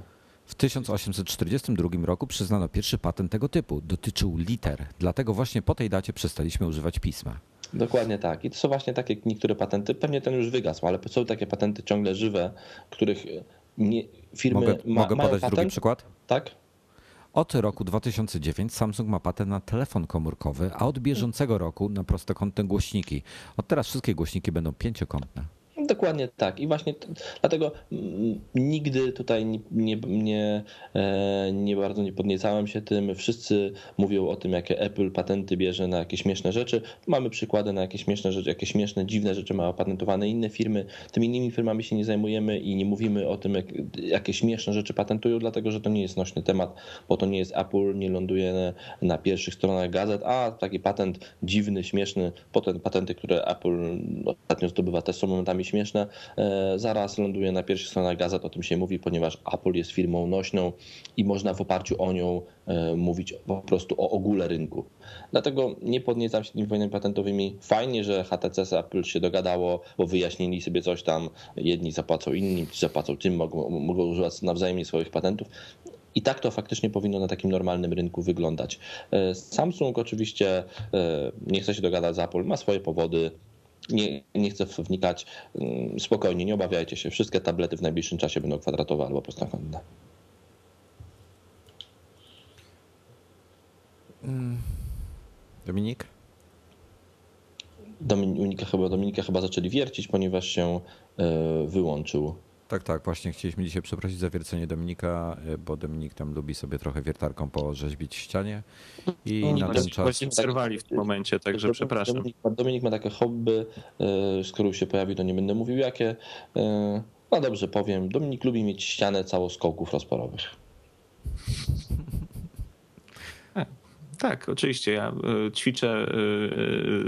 W 1842 roku przyznano pierwszy patent tego typu. Dotyczył liter. Dlatego właśnie po tej dacie przestaliśmy używać pisma. Dokładnie tak. I to są właśnie takie niektóre patenty. Pewnie ten już wygasł, ale są takie patenty ciągle żywe, których nie, firmy mogę, ma, mogę podać patent, drugi przykład? Tak. Od roku 2009 Samsung ma patent na telefon komórkowy, a od bieżącego roku na prostokątne głośniki. Od teraz wszystkie głośniki będą pięciokątne. Dokładnie tak. I właśnie dlatego nigdy tutaj nie, nie, e, nie, bardzo nie podniecałem się tym. Wszyscy mówią o tym, jakie Apple patenty bierze na jakieś śmieszne rzeczy. Mamy przykłady na jakieś śmieszne rzeczy, jakieś śmieszne, dziwne rzeczy ma opatentowane inne firmy. Tymi innymi firmami się nie zajmujemy i nie mówimy o tym, jak, jakie śmieszne rzeczy patentują, dlatego że to nie jest nośny temat, bo to nie jest Apple, nie ląduje na pierwszych stronach gazet, a taki patent dziwny, śmieszny, potem patenty, które Apple ostatnio zdobywa, też są momentami śmieszne, e, zaraz ląduje na pierwszych stronach gazet, o tym się mówi, ponieważ Apple jest firmą nośną i można w oparciu o nią e, mówić po prostu o ogóle rynku. Dlatego nie podniecam się tymi wojnami patentowymi. Fajnie, że HTC z Apple się dogadało, bo wyjaśnili sobie coś tam, jedni zapłacą innym, ci zapłacą tym, mogą, mogą używać nawzajem swoich patentów. I tak to faktycznie powinno na takim normalnym rynku wyglądać. E, Samsung oczywiście nie chce się dogadać z Apple, ma swoje powody, nie, nie chcę wnikać. Mm, spokojnie, nie obawiajcie się. Wszystkie tablety w najbliższym czasie będą kwadratowe albo prostokątne. Mm. Dominik? Dominika chyba, Dominika chyba zaczęli wiercić, ponieważ się e, wyłączył. Tak, tak, właśnie chcieliśmy dzisiaj przeprosić za wiercenie Dominika, e, bo Dominik tam lubi sobie trochę wiertarką porzeźbić w ścianie i no, na ten czas... Właśnie przerwali w tym momencie, także Dominik, przepraszam. Dominik, Dominik ma takie hobby, e, z którą się pojawi, to nie będę mówił jakie. E, no dobrze, powiem. Dominik lubi mieć ścianę całoskoków rozporowych. Tak, oczywiście. Ja ćwiczę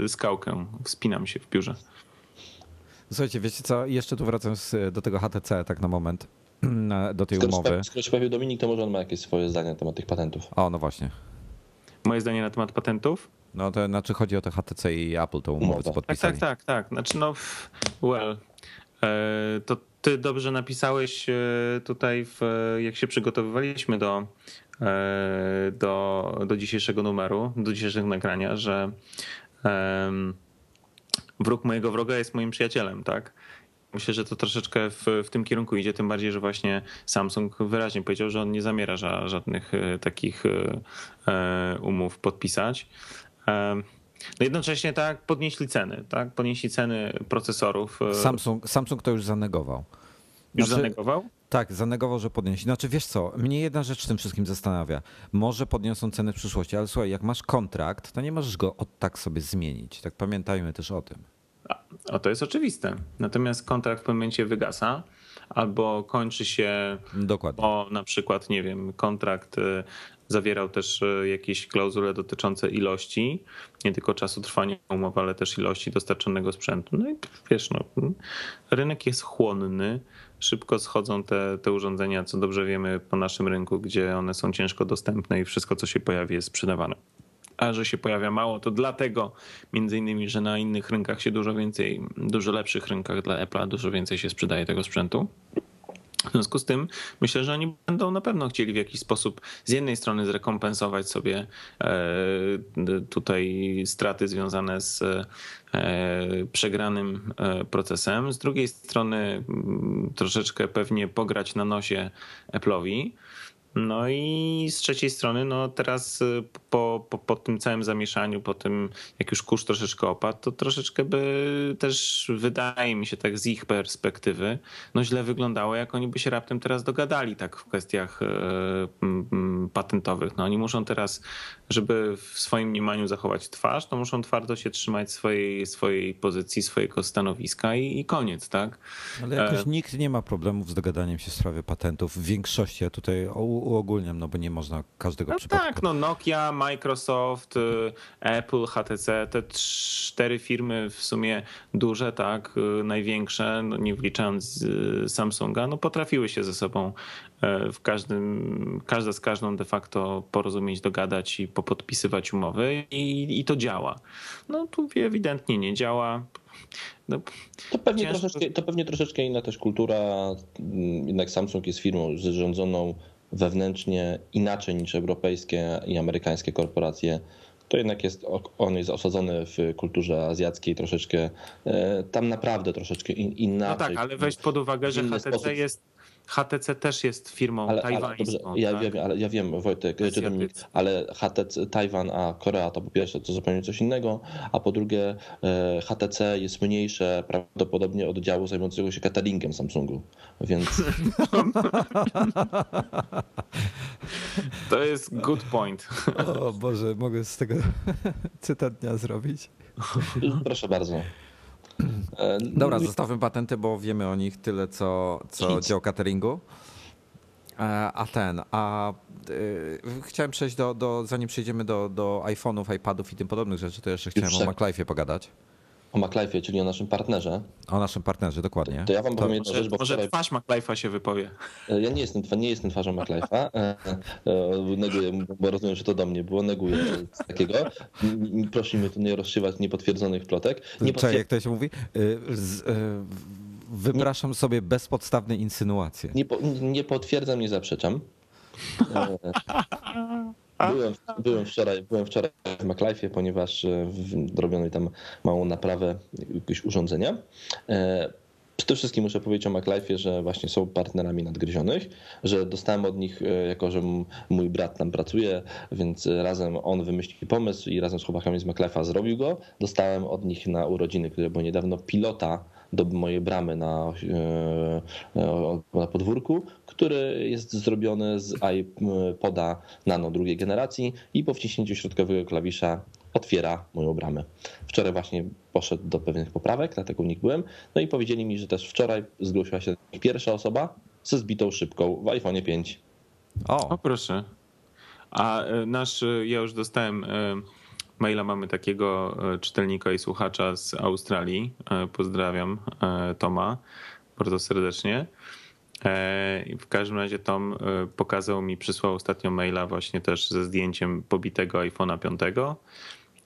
skałkę, wspinam się w biurze. Słuchajcie, wiecie co, jeszcze tu wracam do tego HTC tak na moment, do tej skoro umowy. Skoro się pojawił Dominik, to może on ma jakieś swoje zdanie na temat tych patentów. O, no właśnie. Moje zdanie na temat patentów? No to znaczy chodzi o te HTC i Apple, tą umowę, co podpisali. Tak, tak, tak, tak. Znaczy no, well, e, to ty dobrze napisałeś e, tutaj, w, jak się przygotowywaliśmy do, e, do, do dzisiejszego numeru, do dzisiejszego nagrania, że wróg mojego wroga jest moim przyjacielem, tak? Myślę, że to troszeczkę w, w tym kierunku idzie, tym bardziej, że właśnie Samsung wyraźnie powiedział, że on nie zamierza ża żadnych e, takich e, e, umów podpisać. No jednocześnie tak podnieśli ceny, tak? Podnieśli ceny procesorów. Samsung, Samsung to już zanegował. Już znaczy, zanegował? Tak, zanegował, że podniesie. Znaczy wiesz co, mnie jedna rzecz w tym wszystkim zastanawia. Może podniosą cenę w przyszłości, ale słuchaj, jak masz kontrakt, to nie możesz go od tak sobie zmienić. Tak pamiętajmy też o tym. O, to jest oczywiste. Natomiast kontrakt w pewnym momencie wygasa albo kończy się. Dokładnie. Bo na przykład, nie wiem, kontrakt y, zawierał też y, jakieś klauzule dotyczące ilości, nie tylko czasu trwania umowy, ale też ilości dostarczonego sprzętu. No i wiesz, no, rynek jest chłonny, szybko schodzą te, te urządzenia, co dobrze wiemy po naszym rynku, gdzie one są ciężko dostępne i wszystko, co się pojawi, jest sprzedawane a że się pojawia mało, to dlatego między innymi, że na innych rynkach się dużo więcej, dużo lepszych rynkach dla Apple'a dużo więcej się sprzedaje tego sprzętu. W związku z tym myślę, że oni będą na pewno chcieli w jakiś sposób z jednej strony zrekompensować sobie e, tutaj straty związane z e, przegranym e, procesem, z drugiej strony mm, troszeczkę pewnie pograć na nosie Apple'owi No i z trzeciej strony, no teraz y, po, po, po tym całym zamieszaniu, po tym jak już kurz troszeczkę opadł, to troszeczkę by też wydaje mi się tak z ich perspektywy, no źle wyglądało, jak oni by się raptem teraz dogadali tak w kwestiach y, patentowych. No oni muszą teraz, żeby w swoim mniemaniu zachować twarz, to muszą twardo się trzymać swojej, swojej pozycji, swojego stanowiska i, i koniec, tak? Ale jakoś e... nikt nie ma problemów z dogadaniem się w sprawie patentów. W większości, ja tutaj uogólniam, no bo nie można każdego no przypadku. Tak, no Nokia, Microsoft, y, Apple, HTC, te cztery firmy w sumie duże, tak, y, największe, no nie wliczając y, Samsunga, no potrafiły się ze sobą w każdym, każda z każdą de facto porozumieć, dogadać i popodpisywać umowy i, i to działa. No tu ewidentnie nie działa. No, to, pewnie troszeczkę, to pewnie troszeczkę inna też kultura. Jednak Samsung jest firmą zarządzoną wewnętrznie inaczej niż europejskie i amerykańskie korporacje. To jednak jest, on jest osadzony w kulturze azjackiej troszeczkę, e, tam naprawdę troszeczkę inaczej. No tak, ale weź pod uwagę, że HTC sposób. jest HTC też jest firmą ale, tajwańską. Ale, ja, tak? wiem, ale ja wiem, Wojtek, ale HTC, Tajwan, a Korea to po pierwsze to zupełnie coś innego, a po drugie e, HTC jest mniejsze prawdopodobnie od działu zajmującego się cateringiem Samsungu, więc... to jest good point. O Boże, mogę z tego cytat dnia zrobić? Proszę bardzo. E, Dobra, zostawmy patenty, bo wiemy o nich tyle, co, co dział cateringu. E, a ten, a y, chciałem przejść do, do, zanim przejdziemy do, do iPhone'ów, iPadów i tym podobnych rzeczy, to jeszcze chciałem o MacLife'ie pogadać o MacLife'ie, czyli o naszym partnerze. O naszym partnerze, dokładnie. To ja wam powiem jedną rzecz, bo Może wczoraj... twarz MacLife'a się wypowie. E, ja nie jestem, nie jestem twarzą MacLife'a. E, e, neguję, bo rozumiem, że to do mnie było. Neguję takiego. Proszę mnie tu nie rozszywać niepotwierdzonych plotek. Nie potwier... Czekaj, jak to się mówi? Z, wypraszam nie... sobie bezpodstawne insynuacje. Nie, po, nie potwierdzam, nie zaprzeczam. Byłem, byłem, wczoraj, byłem wczoraj w MacLife'ie, ponieważ e, robiono tam małą naprawę jakiegoś urządzenia. E, przede wszystkim muszę powiedzieć o MacLife'ie, że właśnie są partnerami nadgryzionych, że dostałem od nich, e, jako że mój brat tam pracuje, więc razem on wymyślił pomysł i razem z chłopakami z MacLife'a zrobił go. Dostałem od nich na urodziny, które były niedawno, pilota do mojej bramy na, na podwórku, który jest zrobiony z iPoda Nano drugiej generacji i po wciśnięciu środkowego klawisza otwiera moją bramę. Wczoraj właśnie poszedł do pewnych poprawek, dlatego u nich byłem. No i powiedzieli mi, że też wczoraj zgłosiła się pierwsza osoba ze zbitą szybką w iPhone 5. O, o proszę. A e, nasz, e, ja już dostałem e, maila, mamy takiego czytelnika i słuchacza z Australii. Pozdrawiam Toma bardzo serdecznie. E, w każdym razie Tom e, pokazał mi, przysłał ostatnio maila właśnie też ze zdjęciem pobitego iPhone'a 5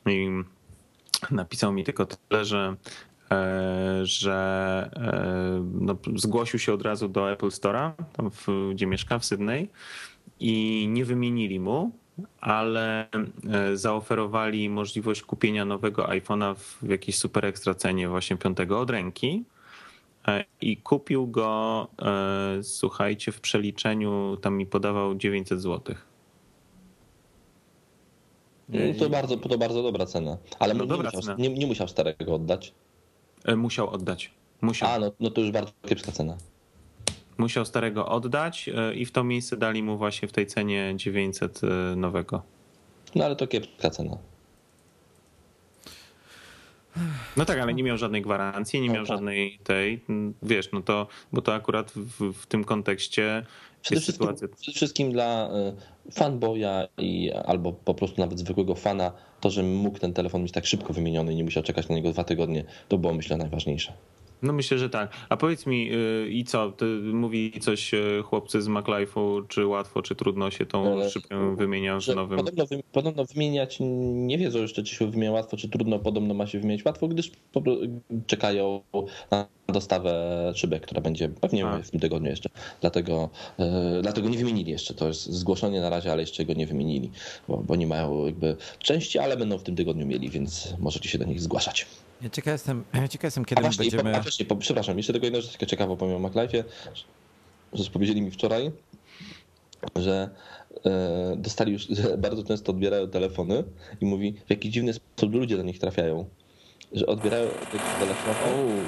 i napisał mi tylko tyle, że e, że no, zgłosił się od razu do Apple Store'a, tam w, gdzie mieszka w Sydney i nie wymienili mu, ale zaoferowali możliwość kupienia nowego iPhone'a w jakiejś super ekstra cenie właśnie piątego od ręki E, i kupił go, e, słuchajcie, w przeliczeniu tam mi podawał 900 zł. No to bardzo, to bardzo dobra cena. Ale no nie, musiał, cena. Nie, nie, musiał starego oddać. E, musiał oddać. Musiał. A, no, no to już bardzo kiepska cena. Musiał starego oddać i w to miejsce dali mu właśnie w tej cenie 900 nowego. No ale to kiepska cena. No tak, ale nie miał żadnej gwarancji, nie no miał tak. żadnej tej, wiesz, no to, bo to akurat w, w tym kontekście Przede wszystkim, sytuacja... przede wszystkim dla y, fanboya i albo po prostu nawet zwykłego fana, to, że mógł ten telefon mieć tak szybko wymieniony i nie musiał czekać na niego dwa tygodnie, to było myślę najważniejsze. No myślę, że tak. A powiedz mi y, i co, ty mówi coś y, chłopcy z MacLife'u, czy łatwo, czy trudno się tą e, szybkę wymienia z nowym? Podobno, podobno wymieniać, nie wiedzą jeszcze, czy się wymienia łatwo, czy trudno, podobno ma się wymieniać łatwo, gdyż czekają na dostawę szybek, która będzie pewnie A. w tym tygodniu jeszcze. Dlatego, e, dlatego nie wymienili jeszcze. To jest zgłoszenie na razie, ale jeszcze go nie wymienili, bo, bo nie mają jakby części, ale będą w tym tygodniu mieli, więc możecie się do nich zgłaszać. Ja ciekaw jestem, ja ciekaw jestem kiedy właśnie, będziemy... A właśnie, przepraszam, jeszcze tego jedną rzecz ciekawą powiem o MacLife'ie, że powiedzieli mi wczoraj, że e, dostali już, że bardzo często odbierają telefony i mówi, w jaki dziwny sposób ludzie do nich trafiają. Że odbierają telefony,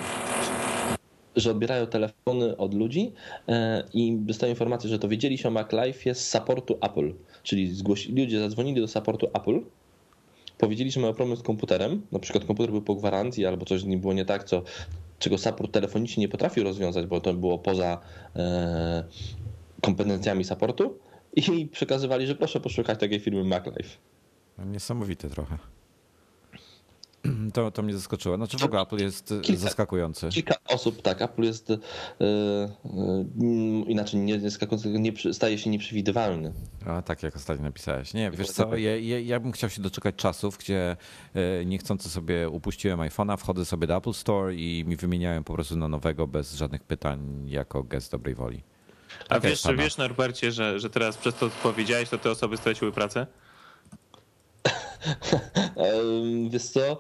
że odbierają telefony od ludzi e, i dostają informację, że to wiedzieli się o MacLife z supportu Apple. Czyli zgłosi, ludzie zadzwonili do supportu Apple, powiedzieli, że mają problem z komputerem, na przykład komputer był po gwarancji albo coś z nim było nie tak, co, czego support telefonicznie nie potrafił rozwiązać, bo to było poza e, kompetencjami supportu i przekazywali, że proszę poszukać takiej firmy MacLife. Niesamowite trochę. To, to mnie zaskoczyło. Znaczy w ogóle Apple jest kilka, zaskakujący. Kilka osób, tak, Apple jest yy, yy, inaczej nie, nie, staje się nieprzewidywalny. A, tak jak ostatnio napisałeś. Nie, wiesz co, ja, ja, ja, bym chciał się doczekać czasów, gdzie yy, niechcący sobie upuściłem iPhone'a, wchodzę sobie do Apple Store i mi wymieniają po prostu na nowego bez żadnych pytań jako gest dobrej woli. A wiesz, wiesz Norbercie, że, że teraz przez to, co powiedziałeś, to te osoby straciły pracę? Wiesz co,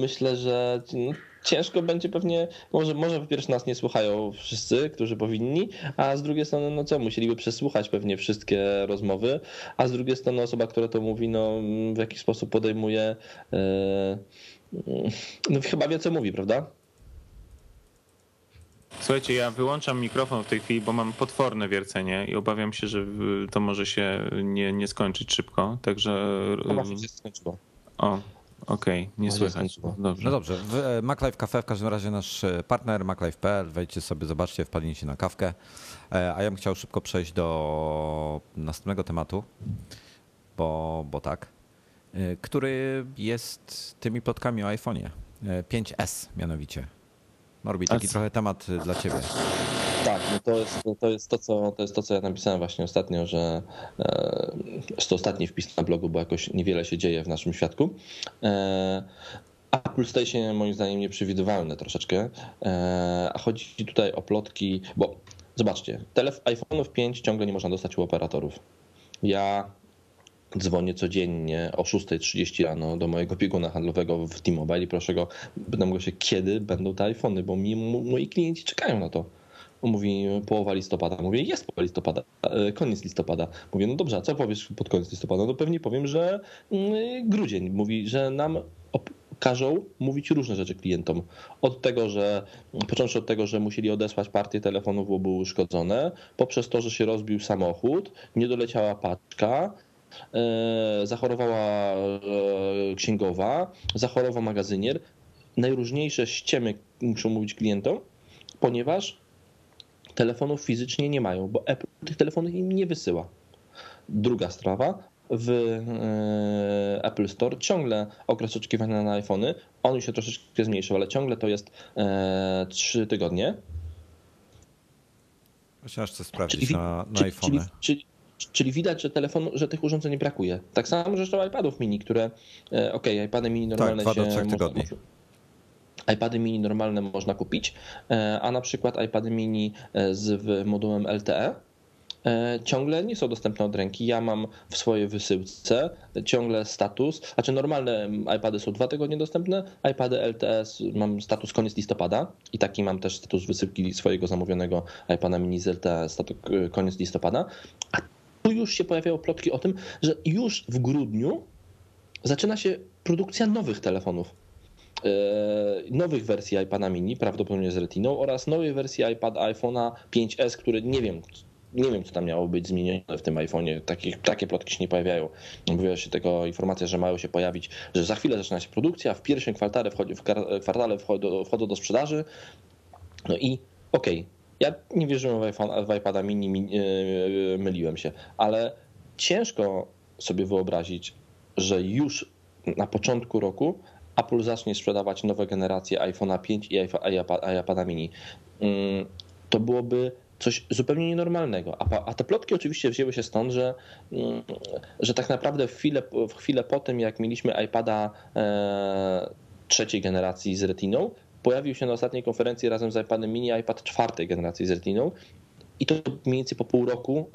myślę, że no, ciężko będzie pewnie, może, może po pierwsze nas nie słuchają wszyscy, którzy powinni, a z drugiej strony, no co, musieliby przesłuchać pewnie wszystkie rozmowy, a z drugiej strony osoba, która to mówi, no w jakiś sposób podejmuje, e, no chyba wie co mówi, prawda? Słuchajcie, ja wyłączam mikrofon w tej chwili, bo mam potworne wiercenie i obawiam się, że to może się nie, nie skończyć szybko, także... Chyba się skończyło. O, okej, okay, nie słychać. Dobrze. No dobrze, e, MacLife Cafe w każdym razie nasz e, partner MacLife.pl, wejdźcie sobie, zobaczcie, wpadnijcie na kawkę. E, a ja bym chciał szybko przejść do następnego tematu, bo, bo tak, który jest tymi plotkami o iPhone'ie. 5S mianowicie. Norbi, taki trochę temat y, dla ciebie. Tak, no to jest, to, jest to, co, to jest to, co ja napisałem właśnie ostatnio, że e, to ostatni wpis na blogu, bo jakoś niewiele się dzieje w naszym świadku. E, Apple staje się moim zdaniem nieprzewidywalne troszeczkę, e, a chodzi tutaj o plotki, bo zobaczcie, iPhone'ów 5 ciągle nie można dostać u operatorów. Ja dzwonię codziennie o 6.30 rano do mojego bieguna handlowego w T-Mobile i proszę go, pytam go się, kiedy będą te iPhony, bo mi, moi klienci czekają na to. Mówi połowa listopada. Mówię, jest połowa listopada, e, koniec listopada. Mówię, no dobrze, a co powiesz pod koniec listopada? No pewnie powiem, że mm, grudzień. Mówi, że nam każą mówić różne rzeczy klientom. Od tego, że począwszy od tego, że musieli odesłać partię telefonów, bo były uszkodzone, poprzez to, że się rozbił samochód, nie doleciała paczka, zachorowała e, księgowa, zachorował magazynier. Najróżniejsze ściemy muszą mówić klientom, ponieważ telefonów fizycznie nie mają, bo Apple tych telefonów im nie wysyła. Druga sprawa, w e, Apple Store ciągle okres oczekiwania na iPhony, on się troszeczkę zmniejszył, ale ciągle to jest 3 tygodnie. Chciałem jeszcze sprawdzić czyli, na, na iPhone. Czyli, czyli, Czyli widać, że telefon, że tych urządzeń nie brakuje. Tak samo zresztą iPadów mini, które, e, ok, iPady mini normalne tak, się... tygodni. iPady mini normalne można kupić, e, a na przykład iPady mini e, z modułem LTE ciągle nie są dostępne od ręki. Ja mam w swojej wysyłce ciągle status, znaczy normalne iPady są dwa tygodnie dostępne, iPady LTE mam status koniec listopada i taki mam też status wysyłki swojego zamówionego iPada mini z LTE status koniec listopada, a tu już się pojawiają plotki o tym, że już w grudniu zaczyna się produkcja nowych telefonów. E, nowych wersji iPada mini, prawdopodobnie z Retiną, oraz nowej wersji iPad iPhone'a 5S, który nie wiem, nie wiem, co tam miało być zmienione w tym iPhone'ie. Takie, takie plotki się nie pojawiają. Mówiła się tego informacja, że mają się pojawić, że za chwilę zaczyna się produkcja, w pierwszym kwartale wchodzi, w kwartale wchodzą, do sprzedaży. No i okej, okay, ja nie wierzyłem w, iPhone, w iPada mini, e, myliłem się, ale ciężko sobie wyobrazić, że już na początku roku Apple zacznie sprzedawać nowe generacje iPhone'a 5 i iPada mini. Mm, to byłoby coś zupełnie nienormalnego. A, te plotki oczywiście wzięły się stąd, że, mm, że tak naprawdę w chwilę, w chwilę po tym, jak mieliśmy iPada e, trzeciej generacji z Retiną, pojawił się na ostatniej konferencji razem z iPadem mini iPad czwartej generacji z Retiną i to mniej więcej po pół roku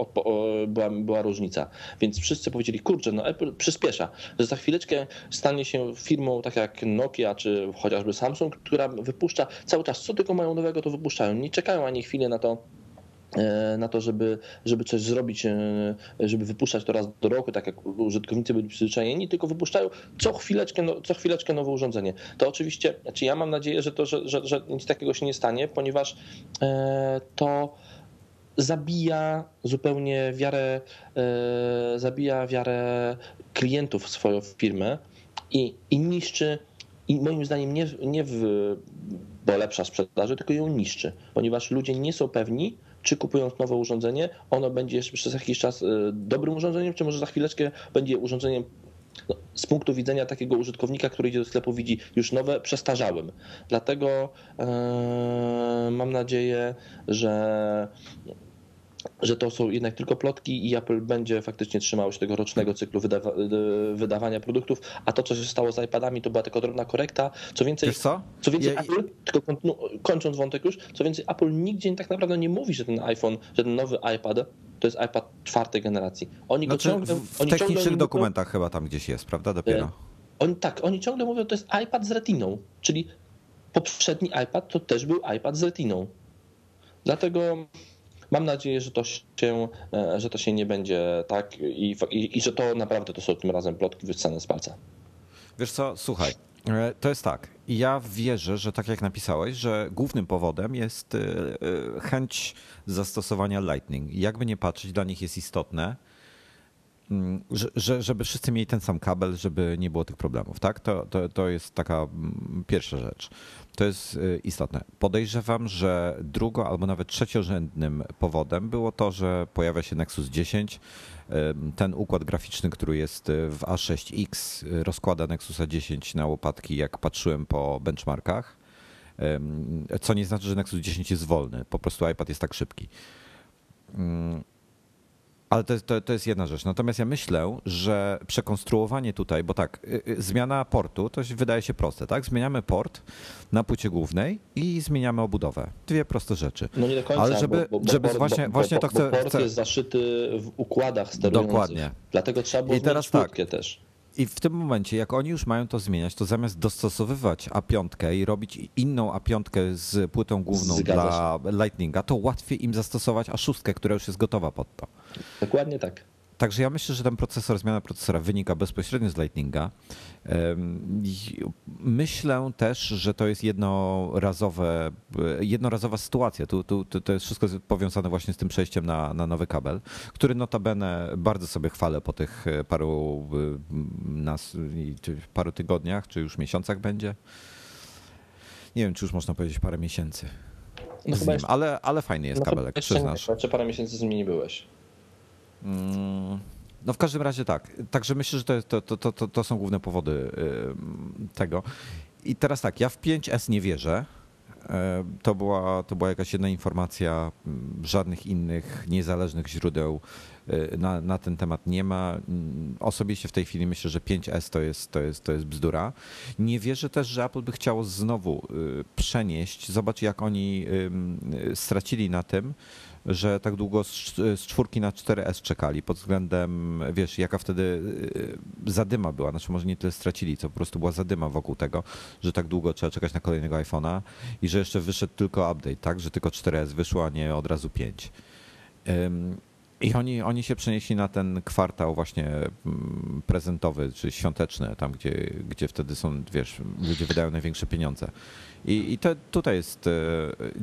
była, była różnica. Więc wszyscy powiedzieli, kurczę, no Apple przyspiesza, że za chwileczkę stanie się firmą tak jak Nokia czy chociażby Samsung, która wypuszcza cały czas, co tylko mają nowego, to wypuszczają. Nie czekają ani chwilę na to, na to, żeby, żeby coś zrobić, żeby wypuszczać to raz do roku, tak jak użytkownicy byli przyzwyczajeni, tylko wypuszczają co chwileczkę, no, co chwileczkę nowe urządzenie. To oczywiście, znaczy ja mam nadzieję, że, to, że, że, że nic takiego się nie stanie, ponieważ to zabija zupełnie wiarę, zabija wiarę klientów w swoją firmę i, i niszczy i moim zdaniem nie, nie w, bo lepsza sprzedaży, tylko ją niszczy, ponieważ ludzie nie są pewni, czy kupując nowe urządzenie, ono będzie jeszcze przez jakiś czas y, dobrym urządzeniem, czy może za chwileczkę będzie urządzeniem no, z punktu widzenia takiego użytkownika, który idzie do sklepu, widzi już nowe, przestarzałym. Dlatego yy, mam nadzieję, że że to są jednak tylko plotki i Apple będzie faktycznie trzymało się tego rocznego cyklu wydawa wydawania produktów, a to, co się stało z iPadami, to była tylko drobna korekta. Co więcej, co? Co więcej ja... Apple, tylko kończąc wątek już, co więcej, Apple nigdzie tak naprawdę nie mówi, że ten iPhone, że ten nowy iPad to jest iPad czwartej generacji. Oni znaczy, go ciągle, w oni technicznych ciągle dokumentach mówią, chyba tam gdzieś jest, prawda? Dopiero. E, oni, tak, oni ciągle mówią, że to jest iPad z retiną, czyli poprzedni iPad to też był iPad z retiną. Dlatego Mam nadzieję, że to się, e, że to się nie będzie tak i, i, i że to naprawdę to są tym razem plotki wyssane z palca. Wiesz co, słuchaj, e, to jest tak. Ja wierzę, że tak jak napisałeś, że głównym powodem jest e, chęć zastosowania Lightning. Jakby nie patrzeć, dla nich jest istotne, że, żeby wszyscy mieli ten sam kabel, żeby nie było tych problemów. Tak? To, to, to jest taka mm, pierwsza rzecz. To jest y, istotne. Podejrzewam, że drugo albo nawet trzeciorzędnym powodem było to, że pojawia się Nexus 10. Ten układ graficzny, który jest y, w A6X, y, rozkłada Nexusa 10 na łopatki, jak patrzyłem po benchmarkach. Co nie znaczy, że Nexus 10 jest wolny. Po prostu iPad jest tak szybki. Ale to, to, to jest jedna rzecz. Natomiast ja myślę, że przekonstruowanie tutaj, bo tak, y, y, zmiana portu to wydaje się proste, tak? Zmieniamy port na płycie głównej i zmieniamy obudowę. Dwie proste rzeczy. No nie do końca, Ale żeby, bo, bo, żeby bo, właśnie, właśnie to chcę... port chcę... jest zaszyty w układach sterujących. Dokładnie. Dlatego trzeba było I teraz tak, też. I w tym momencie, jak oni już mają to zmieniać, to zamiast dostosowywać A5 i robić inną A5 z płytą główną Zgadza dla się. Lightninga, to łatwiej im zastosować A6, która już jest gotowa pod to. Dokładnie tak. Także ja myślę, że ten procesor, zmiana procesora wynika bezpośrednio z Lightninga. Myślę też, że to jest jednorazowe, jednorazowa sytuacja. Tu, tu, to jest wszystko powiązane właśnie z tym przejściem na, na nowy kabel, który notabene bardzo sobie chwalę po tych paru, nas, paru tygodniach, czy już miesiącach będzie. Nie wiem, czy już można powiedzieć parę miesięcy. No nim, ale, ale fajny jest no kabelek, przyznasz. Czy parę miesięcy z nim nie byłeś? Mm, no w każdym razie tak. Także myślę, że to, to, to, to, to są główne powody tego. I teraz tak, ja w 5S nie wierzę. To była, to była jakaś jedna informacja, żadnych innych niezależnych źródeł na, na ten temat nie ma. Osobiście w tej chwili myślę, że 5S to jest, to, jest, to jest bzdura. Nie wierzę też, że Apple by chciało znowu przenieść. Zobacz, jak oni stracili na tym, że tak długo z, czwórki na 4S czekali pod względem, wiesz, jaka wtedy y, zadyma była, znaczy może nie tyle stracili, co po prostu była zadyma wokół tego, że tak długo trzeba czekać na kolejnego iPhone'a i że jeszcze wyszedł tylko update, tak, że tylko 4S wyszło, a nie od razu 5. I oni, oni się przenieśli na ten kwartał właśnie mm, prezentowy, czy świąteczny, tam gdzie, gdzie wtedy są, wiesz, ludzie wydają największe pieniądze. I, i to tutaj jest e,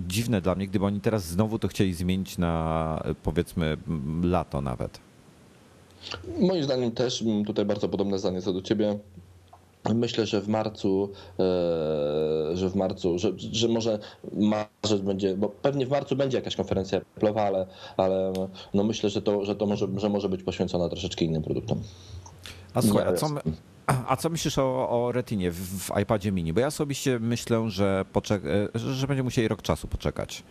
dziwne dla mnie, gdyby oni teraz znowu to chcieli zmienić na powiedzmy lato nawet. Moim zdaniem też tutaj bardzo podobne zdanie co do ciebie. Myślę, że w marcu, e, że w marcu, że, że może marzec będzie, bo pewnie w marcu będzie jakaś konferencja Apple'owa, ale, ale no myślę, że to, że to może, że może być poświęcona troszeczkę innym produktom. A słuchaj, a co, my, a co myślisz o, o Retinie w, w iPadzie mini? Bo ja osobiście myślę, że, poczek- e, że będzie musieli rok czasu poczekać.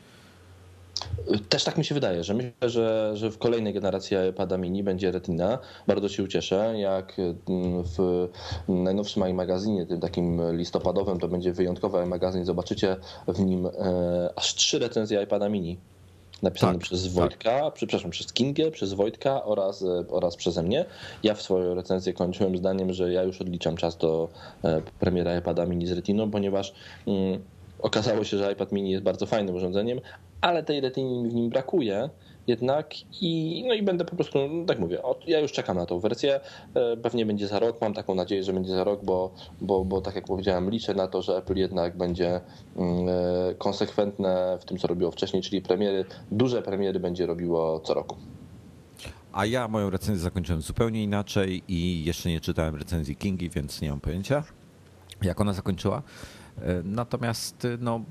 Też tak mi się wydaje, że myślę, że, że w kolejnej generacji iPada mini będzie Retina. Bardzo się ucieszę, jak mm, w najnowszym iMagazinie, tym takim listopadowym, to będzie wyjątkowy magazyn. Zobaczycie w nim e, aż trzy recenzje iPada mini napisane tak, przez. Wojtka, tak. przepraszam, przez Kingę, przez Wojtka oraz, e, oraz przeze mnie. Ja w swoją recenzję kończyłem zdaniem, że ja już odliczam czas do e, premiera iPada mini z Retiną, ponieważ mm, okazało się, że iPad mini jest bardzo fajnym urządzeniem, ale tej retiny mi w nim brakuje jednak i, no i będę po prostu, no tak mówię, ja już czekam na tą wersję, e, pewnie będzie za rok, mam taką nadzieję, że będzie za rok, bo, bo, bo tak jak powiedziałem, liczę na to, że Apple jednak będzie mm, e, konsekwentne w tym, co robiło wcześniej, czyli premiery, duże premiery będzie robiło co roku. A ja moją recenzję zakończyłem zupełnie inaczej i jeszcze nie czytałem recenzji Kingi, więc nie mam pojęcia, jak ona zakończyła. E, natomiast no,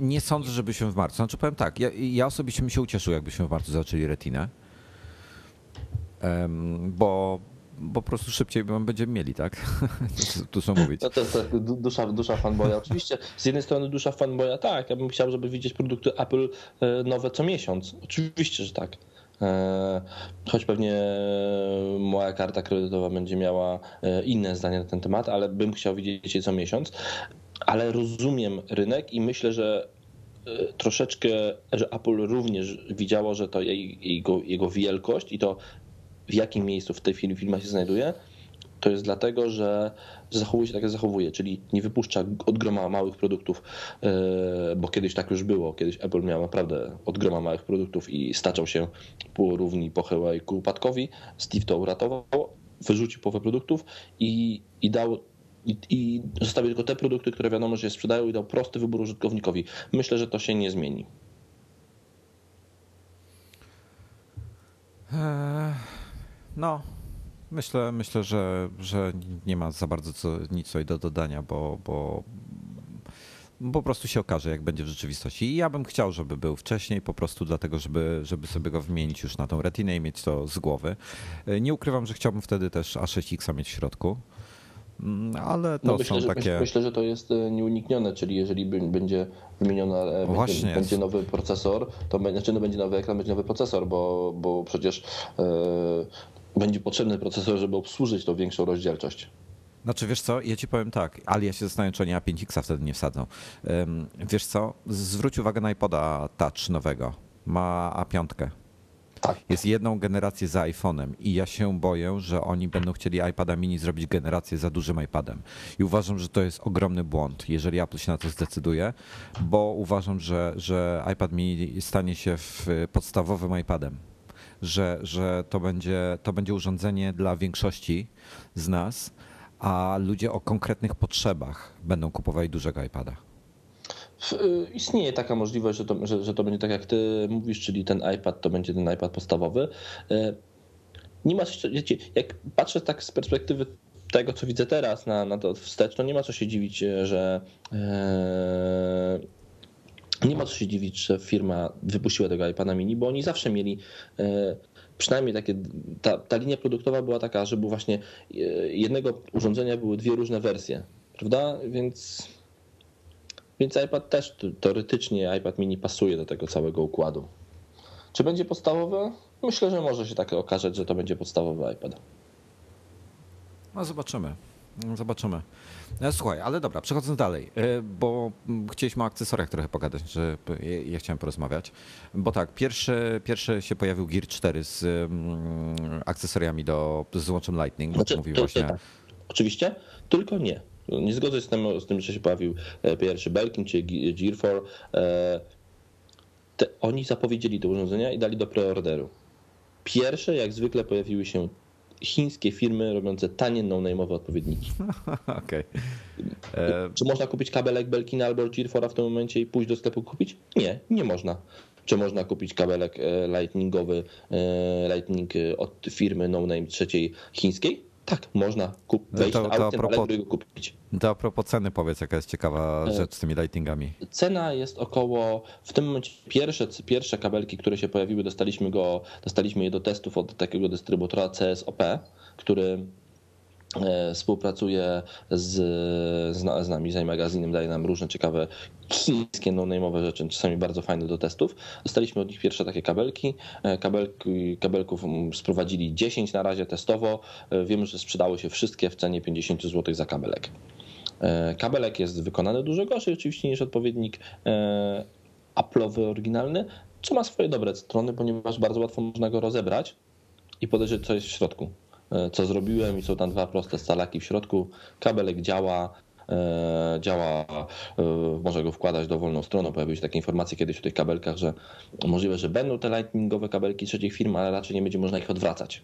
nie sądzę, żebyśmy w marcu. Znaczy powiem tak, ja, ja osobiście bym się ucieszył, jakbyśmy w marcu zaczęli retinę. Bo, bo po prostu szybciej będziemy mieli, tak? tu są mówić. No to jest tak, dusza, dusza fanboya. Oczywiście z jednej strony dusza fanboya, tak, ja bym chciał, żeby widzieć produkty Apple e, nowe co miesiąc. Oczywiście, że tak. E, choć pewnie moja karta kredytowa będzie miała e, inne zdanie na ten temat, ale bym chciał widzieć je co miesiąc ale rozumiem rynek i myślę, że e, troszeczkę, że Apple również widziało, że to jego, jego wielkość i to w jakim miejscu w tej chwili firma się znajduje, to jest dlatego, że zachowuje się tak, jak zachowuje, czyli nie wypuszcza od groma małych produktów, e, bo kiedyś tak już było. Kiedyś Apple miał naprawdę od groma małych produktów i staczał się po równi pochyłej ku upadkowi. Steve to uratował, wyrzucił połowę produktów i, i dał i, i tylko te produkty, które wiadomo, że się sprzedają i dał prosty wybór użytkownikowi. Myślę, że to się nie zmieni. Eee, no, myślę, myślę że, że nie ma za bardzo co, nic do dodania, bo, bo po prostu się okaże, jak będzie w rzeczywistości. I ja bym chciał, żeby był wcześniej, po prostu dlatego, żeby, żeby sobie go wymienić już na tą retinę i mieć to z głowy. Eee, nie ukrywam, że chciałbym wtedy też A6X mieć w środku. Mm, ale to no myślę, są że, takie... Myślę, że to jest e, nieuniknione, czyli jeżeli będzie wymieniona, e, będzie, będzie, nowy procesor, to znaczy no będzie nowy ekran, będzie nowy procesor, bo, bo przecież e, będzie potrzebny procesor, żeby obsłużyć tą większą rozdzielczość. Znaczy, wiesz co, ja ci powiem tak, ale ja się zastanawiam, czy oni A5X wtedy nie wsadzą. Wiesz co, zwróć uwagę na iPoda Touch nowego. Ma A5. Tak. Jest jedną generację za iPhone'em i ja się boję, że oni będą chcieli iPada mini zrobić generację za dużym iPadem. I uważam, że to jest ogromny błąd, jeżeli Apple się na to zdecyduje, bo uważam, że, że iPad mini stanie się podstawowym iPadem. Że, że to, będzie, to będzie urządzenie dla większości z nas, a ludzie o konkretnych potrzebach będą kupowali dużego iPada. Y, istnieje taka możliwość, że to, że, że to będzie tak jak ty mówisz, czyli ten iPad to będzie ten iPad podstawowy. Y, nie ma wiecie, jak patrzę tak z perspektywy tego, co widzę teraz na, na to wstecz, to nie ma co się dziwić, że e, nie ma co się dziwić, że firma wypuściła tego iPada mini, bo oni zawsze mieli przynajmniej takie, ta, ta linia produktowa była taka, żeby właśnie jednego urządzenia były dwie różne wersje, prawda? Więc więc iPad też teoretycznie iPad mini pasuje do tego całego układu. Czy będzie podstawowy? Myślę, że może się tak okazać, że to będzie podstawowy iPad. No zobaczymy. Zobaczymy. No, słuchaj, ale dobra, przechodząc dalej, e, bo chcieliśmy o akcesoriach trochę pogadać, że ja chciałem porozmawiać. Bo tak, pierwszy, pierwszy się pojawił Gear 4 z akcesoriami do z Lightning, bo znaczy, mówi właśnie. Tak. Oczywiście, tylko nie. Nie zgodzę się z tym, z tym, że się pojawił e, pierwszy Belkin czy Gear 4. E, te, oni zapowiedzieli te urządzenia i dali do preorderu. Pierwsze, jak zwykle, pojawiły się chińskie firmy robiące tanie no-name'owe odpowiedniki. Okay. E... Czy można kupić kabelek Belkina albo Gear 4 w tym momencie i pójść do sklepu kupić? Nie, nie można. Czy można kupić kabelek lightningowy, lightning od firmy no-name trzeciej chińskiej? Tak, można kup, wejść to, to propos, go kupić. To a propos ceny powiedz, jaka jest ciekawa e, rzecz z tymi lightingami. Cena jest około, w tym momencie pierwsze, pierwsze kabelki, które się pojawiły, dostaliśmy, go, dostaliśmy je do testów od takiego dystrybutora CSOP, który współpracuje z, z, nami, z magazynem, daje nam różne ciekawe chińskie no-name'owe rzeczy, czasami bardzo fajne do testów. Dostaliśmy od nich pierwsze takie kabelki. E, kabelki kabelków sprowadzili 10 na razie testowo. E, Wiem, że sprzedały się wszystkie w cenie 50 zł za kabelek. Kabelek jest wykonany dużo gorzej oczywiście niż odpowiednik Apple'owy oryginalny, co ma swoje dobre strony, ponieważ bardzo łatwo można go rozebrać i podejrzeć, co jest w środku. E, co zrobiłem i są tam dwa proste scalaki w środku. Kabelek działa, działa, może go wkładać dowolną stroną. Pojawiły się takie informacje kiedyś o tych kabelkach, że możliwe, że będą te lightningowe kabelki trzecich firm, ale raczej nie będzie można ich odwracać.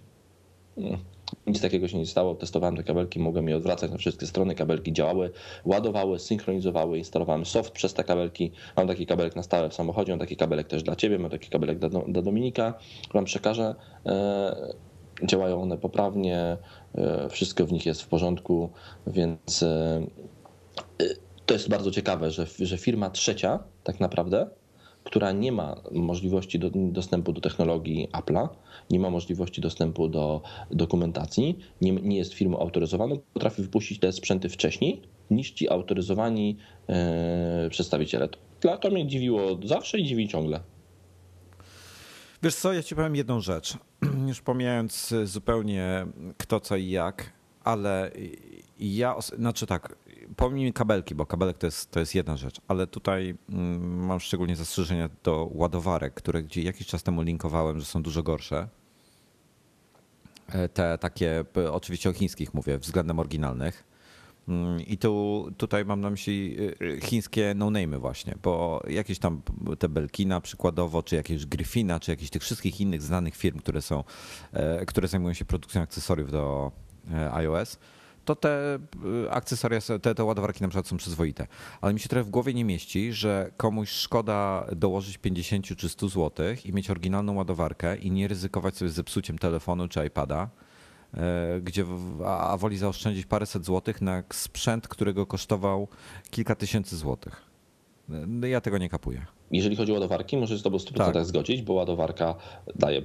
Mm. Nic takiego się nie stało. Testowałem te kabelki, mogłem je odwracać na wszystkie strony. Kabelki działały, ładowały, synchronizowały. Instalowałem soft przez te kabelki. Mam taki kabelek na stałe w samochodzie, mam taki kabelek też dla ciebie, mam taki kabelek dla, dla Dominika. Wam przekażę. Działają one poprawnie, e, wszystko w nich jest w porządku, więc e, to jest bardzo ciekawe, że, że firma trzecia tak naprawdę która nie ma możliwości do, dostępu do technologii Apple'a, nie ma możliwości dostępu do dokumentacji, nie, nie jest firmą autoryzowaną, potrafi wypuścić te sprzęty wcześniej niż ci autoryzowani e, przedstawiciele. To, to mnie dziwiło zawsze i dziwi ciągle. Wiesz co, ja ci powiem jedną rzecz. Już pomijając zupełnie kto, co i jak, ale ja, znaczy tak, pomijmy kabelki, bo kabelek to jest, to jest jedna rzecz, ale tutaj mm, mam szczególnie zastrzeżenia do ładowarek, które gdzie jakiś czas temu linkowałem, że są dużo gorsze. E, te takie, oczywiście o chińskich mówię, względem oryginalnych. Mm, I tu, tutaj mam na myśli y, y, chińskie no-name'y właśnie, bo jakieś tam te Belkina przykładowo, czy jakieś Gryfina, czy jakieś tych wszystkich innych znanych firm, które są, e, które zajmują się produkcją akcesoriów do e, iOS, to te y, akcesoria, te, te ładowarki na przykład są przyzwoite. Ale mi się trochę w głowie nie mieści, że komuś szkoda dołożyć 50 czy 100 zł i mieć oryginalną ładowarkę i nie ryzykować sobie zepsuciem telefonu czy iPada, gdzie, a woli zaoszczędzić paręset złotych na sprzęt, którego kosztował kilka tysięcy złotych. E, ja tego nie kapuję. Jeżeli chodzi o ładowarki, może się z Tobą 100% tak. zgodzić, bo ładowarka daje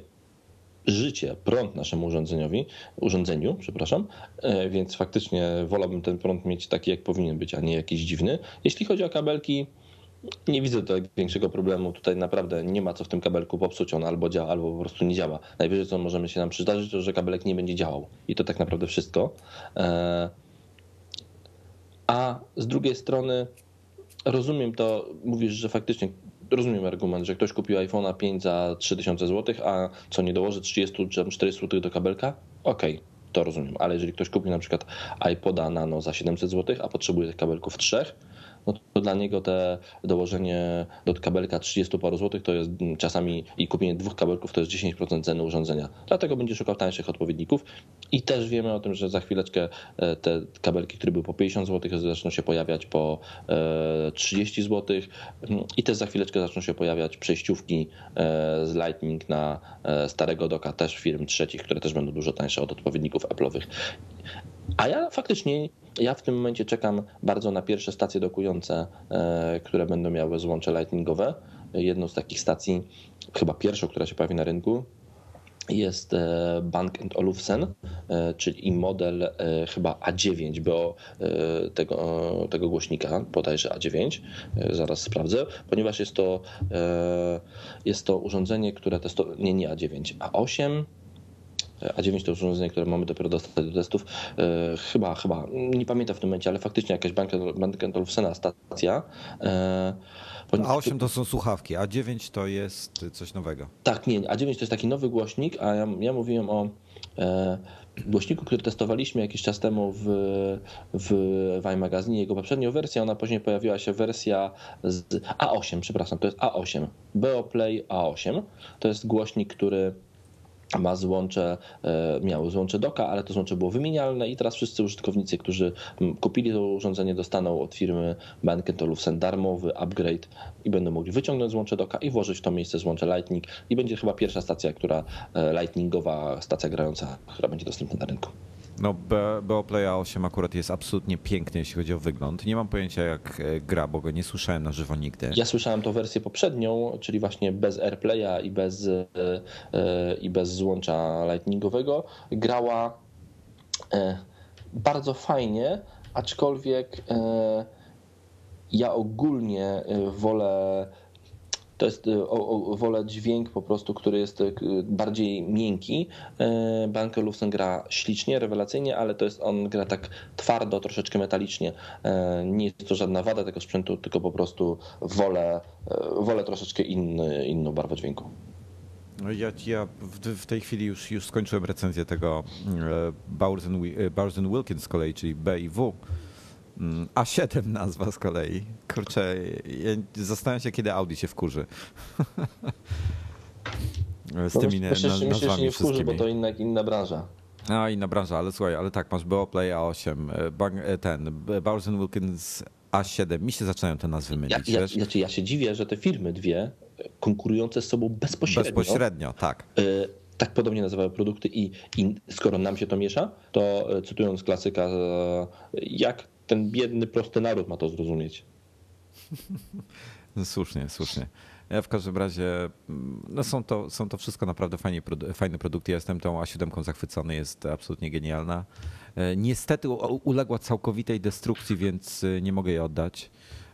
życie, prąd naszemu urządzeniowi, urządzeniu, przepraszam, e, więc faktycznie wolałbym ten prąd mieć taki, jak powinien być, a nie jakiś dziwny. Jeśli chodzi o kabelki, nie widzę tutaj większego problemu. Tutaj naprawdę nie ma co w tym kabelku popsuć. On albo działa, albo po prostu nie działa. Najwyżej co możemy się nam przydarzyć, to że kabelek nie będzie działał. I to tak naprawdę wszystko. E, a z drugiej strony rozumiem to, mówisz, że faktycznie rozumiem argument, że ktoś kupił iPhone'a 5 za 3000 zł, a co nie dołoży 30 czy 40 zł do kabelka? Okej, okay, to rozumiem. Ale jeżeli ktoś kupił na przykład iPoda Nano za 700 zł, a potrzebuje tych kabelków trzech, no to dla niego te dołożenie do kabelka 30 paru złotych to jest czasami i kupienie dwóch kabelków to jest 10% ceny urządzenia. Dlatego będzie szukał tańszych odpowiedników i też wiemy o tym, że za chwileczkę e, te kabelki, które były po 50 zł zaczną się pojawiać po 30 e, zł mm, i też za chwileczkę zaczną się pojawiać przejściówki e, z Lightning na starego doka też firm trzecich, które też będą dużo tańsze od odpowiedników Apple'owych. A ja faktycznie, ja w tym momencie czekam bardzo na pierwsze stacje dokujące, e, które będą miały złącze lightningowe. Jedną z takich stacji, chyba pierwszą, która się pojawi na rynku, jest e, Bank Olufsen, e, czyli model chyba A9, bo tego, tego głośnika, bodajże A9, zaraz sprawdzę, ponieważ jest to, jest to urządzenie, które testuje, nie, nie A9, A8, a9 to urządzenie, które mamy dopiero dostać do testów. E, chyba, chyba, nie pamiętam w tym momencie, ale faktycznie jakaś Bank Olufsena stacja. E, A8 to są słuchawki, A9 to jest coś nowego. Tak, nie, A9 to jest taki nowy głośnik, a ja, ja mówiłem o e, głośniku, który testowaliśmy jakiś czas temu w, w, w iMagazine, jego poprzednią wersję, ona później pojawiła się wersja z A8, przepraszam, to jest A8, Beoplay A8. To jest głośnik, który ma złącze, e, miało złącze doka, ale to złącze było wymienialne i teraz wszyscy użytkownicy, którzy kupili to urządzenie dostaną od firmy Bank Olufsen darmowy upgrade i będą mogli wyciągnąć złącze doka i włożyć w to miejsce złącze Lightning i będzie chyba pierwsza stacja, która e, lightningowa stacja grająca, która będzie dostępna na rynku. No, Beoplay 8 akurat jest absolutnie piękny, jeśli chodzi o wygląd. Nie mam pojęcia, jak e, gra, bo go nie słyszałem na żywo nigdy. Ja słyszałem tą wersję poprzednią, czyli właśnie bez AirPlaya i bez, e, e, i bez złącza lightningowego. Grała bardzo fajnie, aczkolwiek ja ogólnie wolę to jest y, o, o, wolę dźwięk po prostu, który jest y, bardziej miękki. Y, Banker Olufsen gra ślicznie, rewelacyjnie, ale to jest on gra tak twardo, troszeczkę metalicznie. Nie jest to żadna wada tego sprzętu, tylko po prostu wolę, wolę troszeczkę inny, inną barwę dźwięku. No ja, ja w, tej chwili już, już skończyłem recenzję tego Bowers Wilkins z kolei, czyli B i W A7 nazwa z kolei. Kurczę, ja zastanawiam się, kiedy Audi się wkurzy. Z No tymi myślę, na, że myślę, że nazwami się nie wkurzy, bo to inna, inna branża. A, inna branża, ale słuchaj, ale tak, masz Beoplay A8, e, Bang, e, ten, Bowers Wilkins A7. Mi się zaczynają te nazwy mylić, ja, ja, ja się dziwię, że te firmy dwie konkurujące z sobą bezpośrednio, Bezpośrednio, tak. y, tak podobnie nazywają produkty i, i skoro nam się to miesza, to cytując klasyka, jak ten biedny, prosty naród ma to zrozumieć? No, Słusznie, słusznie. Ja w każdym razie, mm, no są, to, są to wszystko naprawdę fajnie, fajne produkty. Ja jestem tą A7 zachwycony, jest absolutnie genialna. E, Niestety uległa całkowitej destrukcji, więc e, nie mogę jej oddać,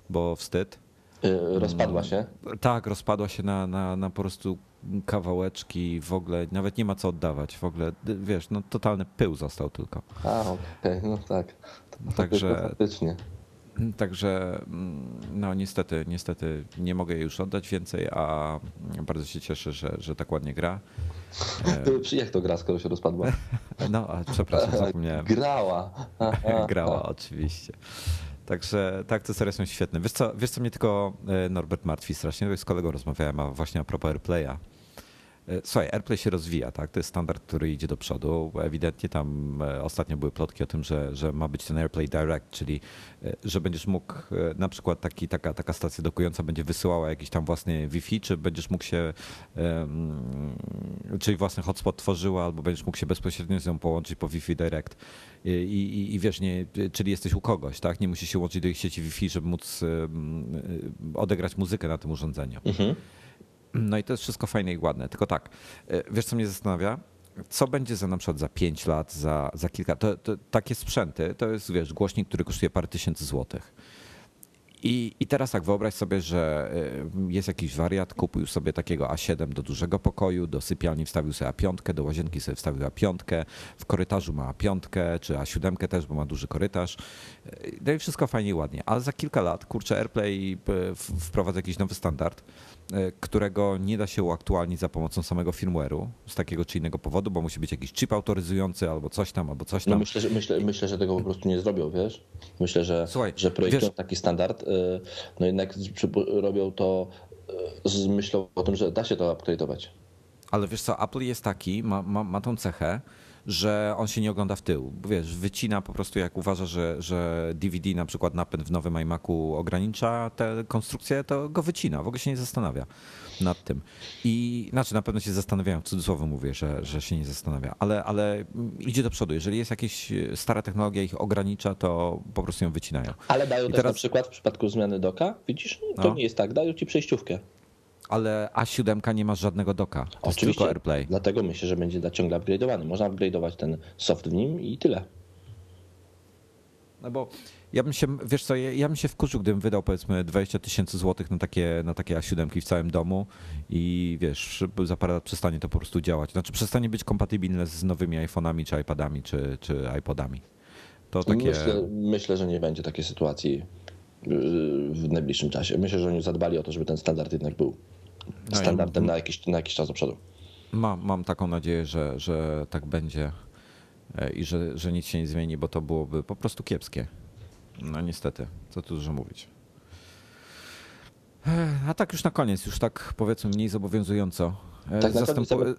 bo wstyd. Y, Rozpadła się. Tak, rozpadła się na, na, na po prostu kawałeczki, w ogóle nawet nie ma co oddawać. W ogóle, wiesz, no totalny pył został tylko. A, okej, no tak. Także- Faktycznie. Także mm, no niestety, niestety nie mogę jej już oddać więcej, a bardzo się cieszę, że, że tak ładnie gra. Ty, Jak to gra, skoro się rozpadła? No, a przepraszam, zapomniałem. Grała. Grała oczywiście. Także tak, te serie są świetne. Wiesz co, wiesz co mnie tylko e, Norbert martwi strasznie? Z kolegą rozmawiałem, a właśnie a propos AirPlaya. E, Słuchaj, AirPlay się rozwija, tak? To jest standard, który idzie do przodu. Ewidentnie tam e, ostatnio były plotki o tym, że, że ma być ten AirPlay Direct, czyli e, że będziesz mógł, na przykład taki, taka, taka stacja dokująca będzie wysyłała jakiś tam własny Wi-Fi, czy będziesz mógł się, czyli własny hotspot tworzyła, albo będziesz mógł się bezpośrednio z nią połączyć po Wi-Fi Direct. I, i, i wiesz, nie, czyli jesteś u kogoś, tak? Nie musisz się łączyć do ich sieci Wi-Fi, żeby móc odegrać muzykę na tym urządzeniu. Mhm. No i to jest wszystko fajne i ładne. Tylko tak, e, wiesz co mnie zastanawia? Co będzie za na przykład za 5 lat, za, za kilka. To, to, takie sprzęty to jest, wiesz, głośnik, który kosztuje parę tysięcy złotych. I, I teraz tak, wyobraź sobie, że y, jest jakiś wariat, kupił sobie takiego A7 do dużego pokoju, do sypialni wstawił sobie A5, do łazienki sobie wstawił A5, w korytarzu ma A5, czy A7 też, bo ma duży korytarz. Y, No i wszystko fajnie i ładnie. Ale za kilka lat, kurczę, AirPlay wprowadza jakiś nowy standard, którego nie da się uaktualnić za pomocą samego firmware'u z takiego czy innego powodu, bo musi być jakiś chip autoryzujący albo coś tam, albo coś No tam. myślę, że, myślę, myślę, że tego po prostu nie zrobią, wiesz? Myślę, że, Słuchaj, że projektują wiesz- taki standard, y, no jednak robią to y, z myślą o tym, że da się to upgrade'ować. Ale wiesz co, Apple jest taki, ma, ma, ma tą cechę, że on się nie ogląda w tył. Wiesz, wycina po prostu jak uważa, że, że DVD na przykład napęd w nowym iMacu ogranicza tę konstrukcję, to go wycina, w ogóle się nie zastanawia nad tym. I znaczy na pewno się zastanawiają, w cudzysłowie mówię, że, że się nie zastanawia, ale, ale idzie do przodu. Jeżeli jest jakaś stara technologia ich ogranicza, to po prostu ją wycinają. Ale dają I też teraz- na przykład w przypadku zmiany doka, widzisz, to No. nie jest tak, dają ci przejściówkę. Ale A7 nie ma żadnego doka, to Oczywiście, tylko AirPlay. dlatego myślę, że będzie ciągle upgrade'owany. Można upgrade'ować ten soft w nim i tyle. No bo ja bym się, wiesz co, ja, ja bym się wkurzył, gdybym wydał powiedzmy 20 tysięcy złotych na takie, na takie A7 w całym domu i wiesz, za parę lat przestanie to po prostu działać. Znaczy przestanie być kompatybilne z nowymi iPhone'ami, czy iPadami, czy, czy iPodami. To takie... Myślę, myślę, że nie będzie takiej sytuacji yy, w najbliższym czasie. Myślę, że oni zadbali o to, żeby ten standard jednak był standardem na, jakiś, na jakiś czas do przodu. Mam, mam taką nadzieję, że, że tak będzie e, i że, że nic się nie zmieni, bo to byłoby po prostu kiepskie. No niestety, co tu dużo mówić. Ech, A tak już na koniec, już tak powiedzmy mniej zobowiązująco. E, Tak zastępu-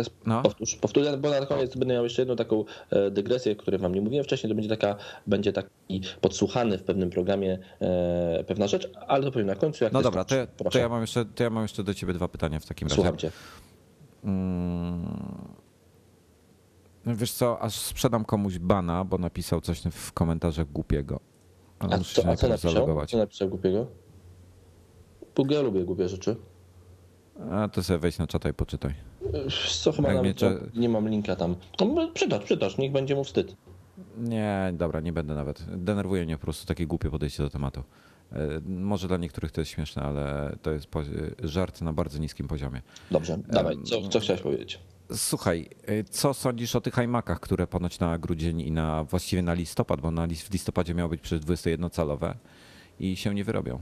jest, No. powtórz, powtórz, bo na koniec będę miał jeszcze jedną taką e, dygresję, o której wam nie mówiłem wcześniej. To będzie taka, będzie taki podsłuchany w pewnym programie e, pewna rzecz, ale to powiem na końcu. Jak No dobra, to, ja- to, ja mam jeszcze, to ja mam jeszcze do ciebie dwa pytania w takim razie. słucham cię. Mm. No Wiesz co, aż sprzedam komuś bana, bo napisał coś w komentarzach głupiego. Ale A muszę co, a co napisał? zalogować. Co napisał głupiego? Bo ja lubię głupie rzeczy. A to sobie wejdź na czata i poczytaj. Co chyba nawet nie, mam linka tam. No, przytacz, przytacz, niech będzie mu wstyd. Nie, dobra, nie będę nawet. Denerwuje mnie po prostu takie głupie podejście do tematu. E, Może dla niektórych to jest śmieszne, ale to jest żart na bardzo niskim poziomie. Dobrze, dawaj, co, co chciałeś powiedzieć? Słuchaj, e, co sądzisz o tych iMacach, które ponoć na grudzień i na właściwie na listopad, bo na w listopadzie miało być przecież 21-calowe i się nie wyrobią.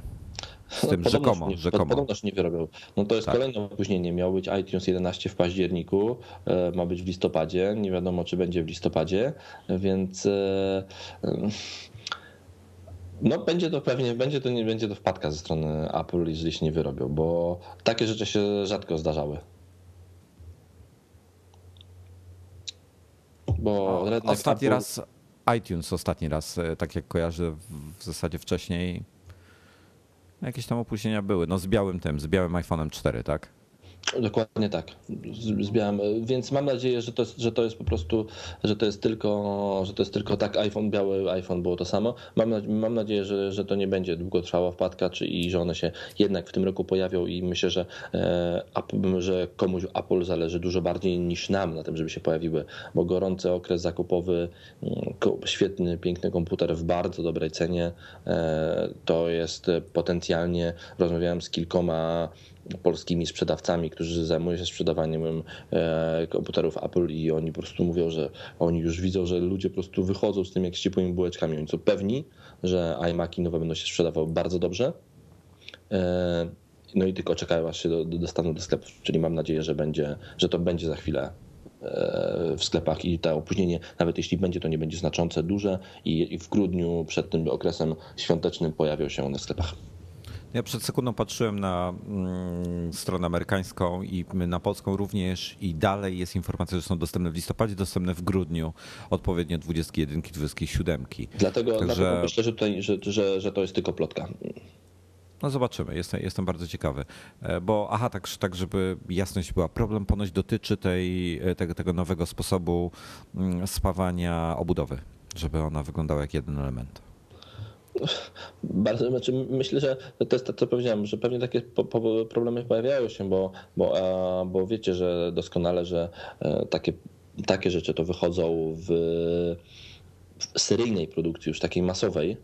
Z tym Podobno rzekomo, nie, rzekomo. Podobno się nie wyrobią. No to jest Tak. kolejne opóźnienie. Miał być iTunes 11 w październiku, e, ma być w listopadzie. Nie wiadomo, czy będzie w listopadzie, więc e, e, No będzie to pewnie, będzie to nie będzie to wpadka ze strony Apple, jeżeli się nie wyrobią, bo takie rzeczy się rzadko zdarzały. Bo ostatni Apple... raz iTunes ostatni raz, tak jak kojarzę w zasadzie wcześniej jakieś tam opóźnienia były. No z białym tym, z białym iPhone'em 4, tak? Dokładnie tak. Zbieram. Więc mam nadzieję, że to, jest, że to jest po prostu, że to jest tylko, że to jest tylko tak iPhone, biały iPhone było to samo. Mam, mam nadzieję, że, że to nie będzie długotrwała wpadka, czy i że one się jednak w tym roku pojawią i myślę, że, e, że komuś Apple zależy dużo bardziej niż nam na tym, żeby się pojawiły, bo gorący okres zakupowy, mm, świetny, piękny komputer w bardzo dobrej cenie, e, to jest potencjalnie, rozmawiałem z kilkoma polskimi sprzedawcami, którzy zajmują się sprzedawaniem e, komputerów Apple i oni po prostu mówią, że oni już widzą, że ludzie po prostu wychodzą z tym jak z ciepłymi bułeczkami. Oni są pewni, że iMaki nowe będą się sprzedawały bardzo dobrze. E, no i tylko czekają aż się dostaną do sklepów, czyli mam nadzieję, że, będzie, że to będzie za chwilę e, w sklepach i to opóźnienie, nawet jeśli będzie, to nie będzie znaczące, duże i w grudniu przed tym okresem świątecznym pojawią się one w sklepach. Ja przed sekundą patrzyłem na mm, stronę amerykańską i na polską również i dalej jest informacja, że są dostępne w listopadzie, dostępne w grudniu, odpowiednio 21, 27. Dlatego, Także... dlatego myślę, że, tutaj, że, że, że to jest tylko plotka. No zobaczymy, jestem, jestem bardzo ciekawy. E, bo aha, tak, tak, żeby jasność była, problem ponoć dotyczy tej, e, tego, tego nowego sposobu mm, spawania obudowy, żeby ona wyglądała jak jeden element. Bardzo, znaczy myślę, że to jest to, co powiedziałem, że pewnie takie problemy pojawiają się, bo, bo, bo wiecie, że doskonale, że e, takie, takie rzeczy to wychodzą w, w seryjnej produkcji, już takiej masowej,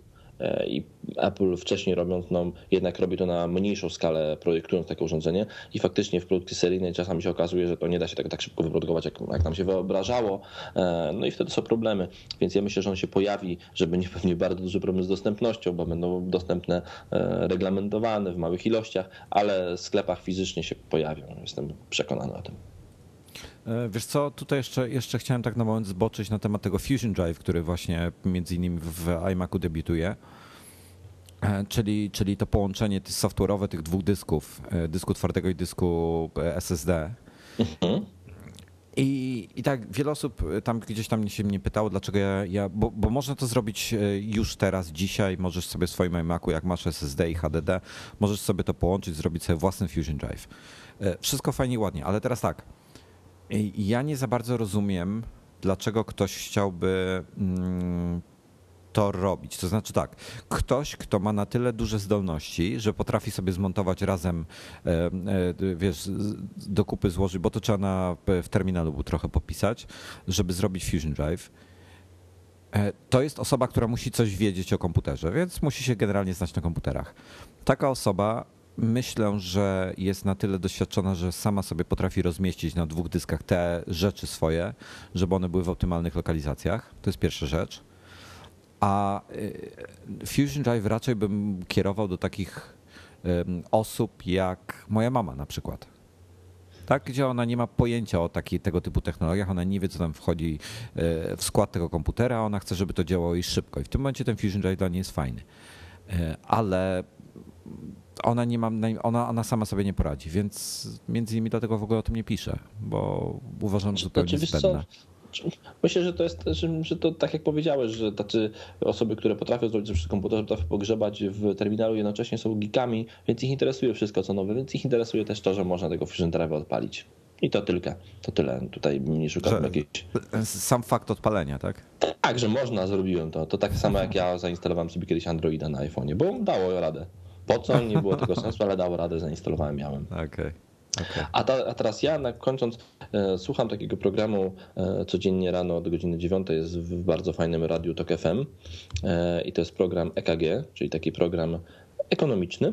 i Apple wcześniej robiąc, no jednak robi to na mniejszą skalę, projektując takie urządzenie. I faktycznie w produkcji seryjnej czasami się okazuje, że to nie da się tego tak szybko wyprodukować, jak, jak nam się wyobrażało, e, no i wtedy są problemy, więc ja myślę, że on się pojawi, że będzie pewnie bardzo duży problem z dostępnością, bo będą dostępne e, reglamentowane w małych ilościach, ale w sklepach fizycznie się pojawią, jestem przekonany o tym. Wiesz co, tutaj jeszcze, jeszcze chciałem tak na moment zboczyć na temat tego Fusion Drive, który właśnie między innymi w iMacu debiutuje. E, czyli, czyli to połączenie software'owe tych dwóch dysków, e, dysku twardego i dysku e, SSD. Mhm. I, I tak wiele osób tam gdzieś tam się mnie pytało, dlaczego ja, ja bo, bo można to zrobić już teraz, dzisiaj, możesz sobie w swoim iMacu, jak masz SSD i HDD, możesz sobie to połączyć, zrobić sobie własny Fusion Drive. Wszystko fajnie i ładnie, ale teraz tak, ja nie za bardzo rozumiem, dlaczego ktoś chciałby mm, to robić. To znaczy tak, ktoś, kto ma na tyle duże zdolności, że potrafi sobie zmontować razem, e, e, wiesz, do kupy złożyć, bo to trzeba na, w terminalu trochę popisać, żeby zrobić Fusion Drive. E, to jest osoba, która musi coś wiedzieć o komputerze, więc musi się generalnie znać na komputerach. Taka osoba myślę, że jest na tyle doświadczona, że sama sobie potrafi rozmieścić na dwóch dyskach te rzeczy swoje, żeby one były w optymalnych lokalizacjach. To jest pierwsza rzecz. A y, Fusion Drive raczej bym kierował do takich osób jak moja mama na przykład. Tak, gdzie ona nie ma pojęcia o taki, tego typu technologiach, ona nie wie, co tam wchodzi e, w skład tego komputera, ona chce, żeby to działało jej szybko. I w tym momencie ten Fusion Drive dla niej jest fajny. E, ale ona, nie ma, ona, ona sama sobie nie poradzi, więc między innymi dlatego w ogóle o tym nie piszę, bo uważam, że to zupełnie zbędne. Myślę, że to jest, że, to tak jak powiedziałeś, że tacy osoby, które potrafią zrobić ze komputerze, potrafią pogrzebać w terminalu, jednocześnie są geekami, więc ich interesuje wszystko co nowe, więc ich interesuje też to, że można tego Fusion Drive odpalić. I to tylko. To tyle. Tutaj nie szukam jakiejś. Sam fakt odpalenia, tak? Tak, że można, zrobiłem to. To tak samo jak ja zainstalowałem sobie kiedyś Androida na iPhone'ie, bo dało radę. Po co? Nie było tego sensu, ale dało radę, zainstalowałem, miałem. Okay. Okay. A, ta, a, teraz ja, na, kończąc, e, słucham takiego programu e, codziennie rano od godziny 9, jest w bardzo fajnym radiu TOK FM e, i to jest program EKG, czyli taki program ekonomiczny,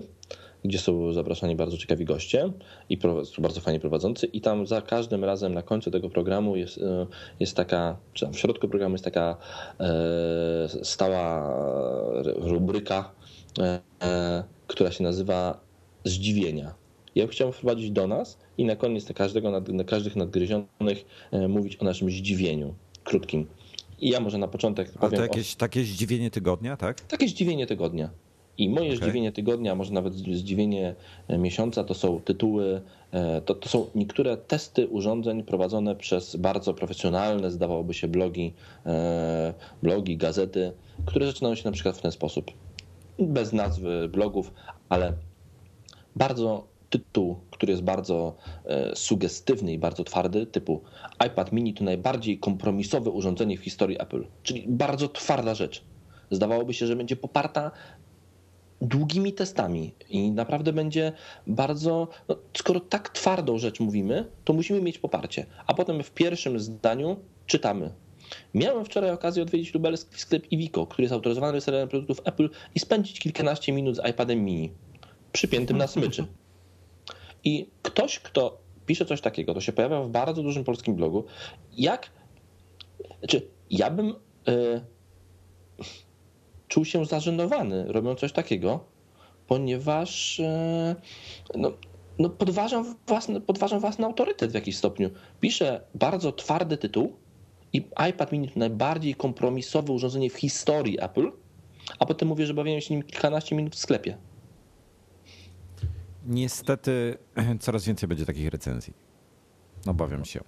gdzie są zapraszani bardzo ciekawi goście i bardzo fajnie prowadzący i tam za każdym razem na końcu tego programu jest, e, jest taka, czy tam w środku programu jest taka e, stała rubryka, e, która się nazywa zdziwienia. Ja chciałbym wprowadzić do nas i na koniec na każdego, na każdych nadgryzionych mówić o naszym zdziwieniu krótkim I ja może na początek A powiem... to jakieś takie zdziwienie tygodnia, tak? Takie zdziwienie tygodnia. I moje okay. zdziwienie tygodnia, a może nawet zdziwienie e, miesiąca, to są tytuły, e, to, to są niektóre testy urządzeń prowadzone przez bardzo profesjonalne, zdawałoby się, blogi, e, blogi, gazety, które zaczynają się na przykład w ten sposób. Bez nazwy blogów, ale bardzo tytuł, który jest bardzo sugestywny i bardzo twardy, typu iPad mini to najbardziej kompromisowe urządzenie w historii Apple, czyli bardzo twarda rzecz. Zdawałoby się, że będzie poparta długimi testami i naprawdę będzie bardzo. No, skoro tak twardą rzecz mówimy, to musimy mieć poparcie. A potem w pierwszym zdaniu czytamy. Miałem wczoraj okazję odwiedzić lubelski sklep Ivico, który jest autoryzowany resellerem produktów Apple i spędzić kilkanaście minut z iPadem mini przypiętym na smyczy. I ktoś, kto pisze coś takiego, to się pojawia w bardzo dużym polskim blogu, jak. Znaczy, ja bym. Yy, czuł się zażenowany, robiąc coś takiego, ponieważ e, no, no podważam, własny, podważam własny autorytet w jakiś stopniu. Piszę bardzo twardy tytuł i iPad mini to najbardziej kompromisowe urządzenie w historii Apple, a potem mówię, że bawiłem się nim kilkanaście minut w sklepie. Niestety coraz więcej będzie takich recenzji. Obawiam się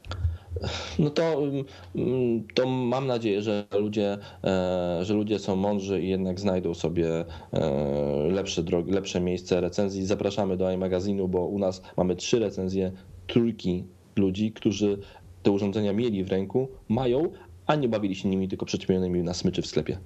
no to, mm, to mam nadzieję, że ludzie, e, że ludzie są mądrzy i jednak znajdą sobie e, lepsze, drogi, lepsze miejsce recenzji. Zapraszamy do iMagazynu, bo u nas mamy trzy recenzje trójki ludzi, którzy te urządzenia mieli w ręku, mają, a nie bawili się nimi tylko przyczepionymi na smyczy w sklepie.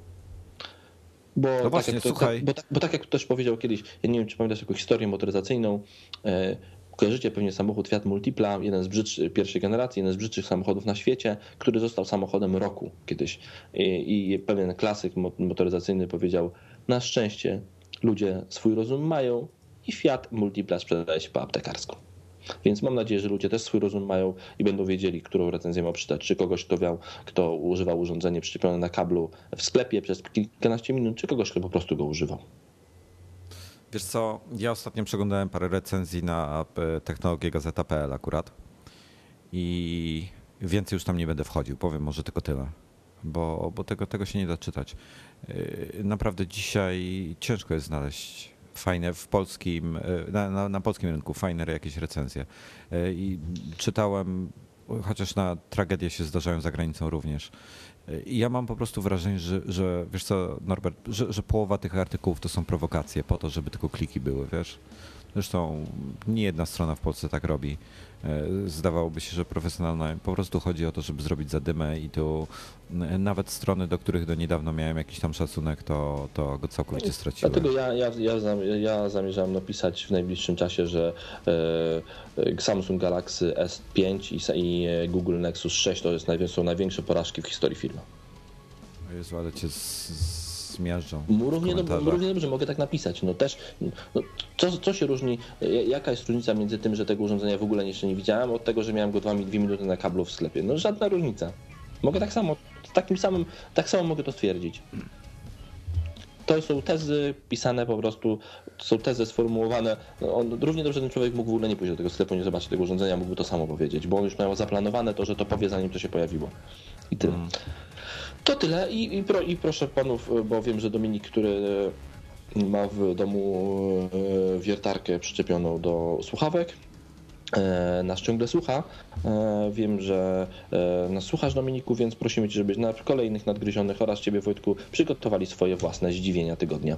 Bo, no tak właśnie, jak to. Bo, bo, tak jak ktoś powiedział kiedyś, ja nie wiem, czy pamiętasz jakąś historię motoryzacyjną, e, Kojarzycie pewnie samochód Fiat Multipla, jeden z brzydszych, pierwszej generacji, jeden z brzydszych samochodów na świecie, który został samochodem roku kiedyś. I, i pewien klasyk motoryzacyjny powiedział, na szczęście ludzie swój rozum mają i Fiat Multipla sprzedaje się po aptekarsku. Więc mam nadzieję, że ludzie też swój rozum mają i będą wiedzieli, którą recenzję ma przeczytać. Czy kogoś, kto, miał, kto używał urządzenie przyczepione na kablu w sklepie przez kilkanaście minut, czy kogoś, kto po prostu go używał. Wiesz co, ja ostatnio przeglądałem parę recenzji na e, technologię gazeta.pl akurat i więcej już tam nie będę wchodził, powiem może tylko tyle, bo, bo tego, tego się nie da czytać. E, naprawdę dzisiaj ciężko jest znaleźć fajne w polskim, e, na, na, na polskim rynku fajne jakieś recenzje. I czytałem, chociaż na tragedie się zdarzają za granicą również i ja mam po prostu wrażenie, że, że wiesz co, Norbert, że, że połowa tych artykułów to są prowokacje po to, żeby tylko kliki były, wiesz. Zresztą nie jedna strona w Polsce tak robi. E, zdawałoby się, że profesjonalna po prostu chodzi o to, żeby zrobić zadymę i tu nawet strony, do których do niedawno miałem jakiś tam szacunek, to, to go całkowicie straciłem. Dlatego ja, ja, ja, ja zamierzam napisać w najbliższym czasie, że e, Samsung Galaxy S5 i, Google Nexus 6 to jest, są największe porażki w historii firmy. Jezu, ale cię z zmiażdżą. Równie, do, równie dobrze mogę tak napisać. No też, no, co, co się różni, jaka jest różnica między tym, że tego urządzenia w ogóle jeszcze nie widziałem, od tego, że miałem go dwa, dwie minuty na kablu w sklepie? No żadna różnica. Mogę tak samo, takim samym, tak samo mogę to stwierdzić. To są tezy pisane po prostu, są tezy sformułowane. No on, równie dobrze ten człowiek mógł w ogóle nie pójść do tego sklepu, nie zobaczyć tego urządzenia, mógłby to samo powiedzieć, bo on już miał zaplanowane to, że to powie zanim to się pojawiło. I tyle. Mm. To tyle I, i, pro, i proszę panów, bo wiem, że Dominik, który ma w domu e, wiertarkę przyczepioną do słuchawek, nas ciągle słucha. Wiem, że nas słuchasz Dominiku, więc prosimy Cię, żebyś na kolejnych nadgryzionych oraz Ciebie Wojtku przygotowali swoje własne zdziwienia tygodnia.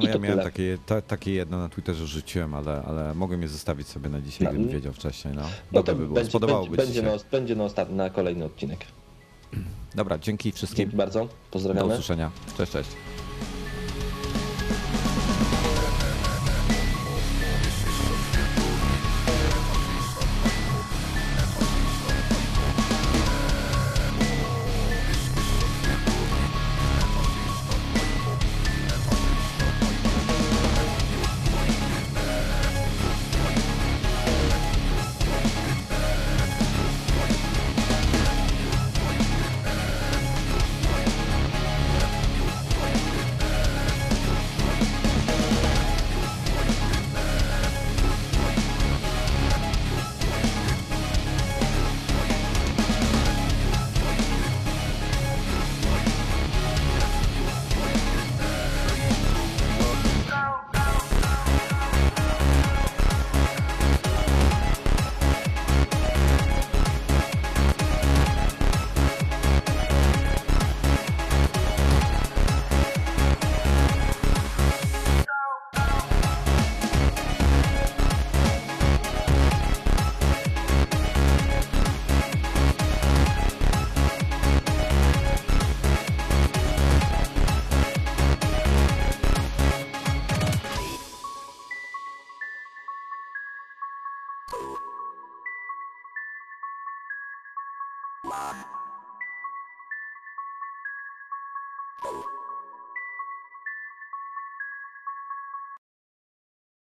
No ja miałem takie, ta, takie jedno na Twitterze rzuciłem, ale, ale mogłem je zostawić sobie na dzisiaj, gdybym wiedział wcześniej. No, no to by było. Będzie, Spodobałoby będzie, będzie, na, będzie na, ostatni, na kolejny odcinek. Dobra, dzięki wszystkim. Dzięki bardzo. Pozdrawiamy. Do usłyszenia. Cześć, cześć.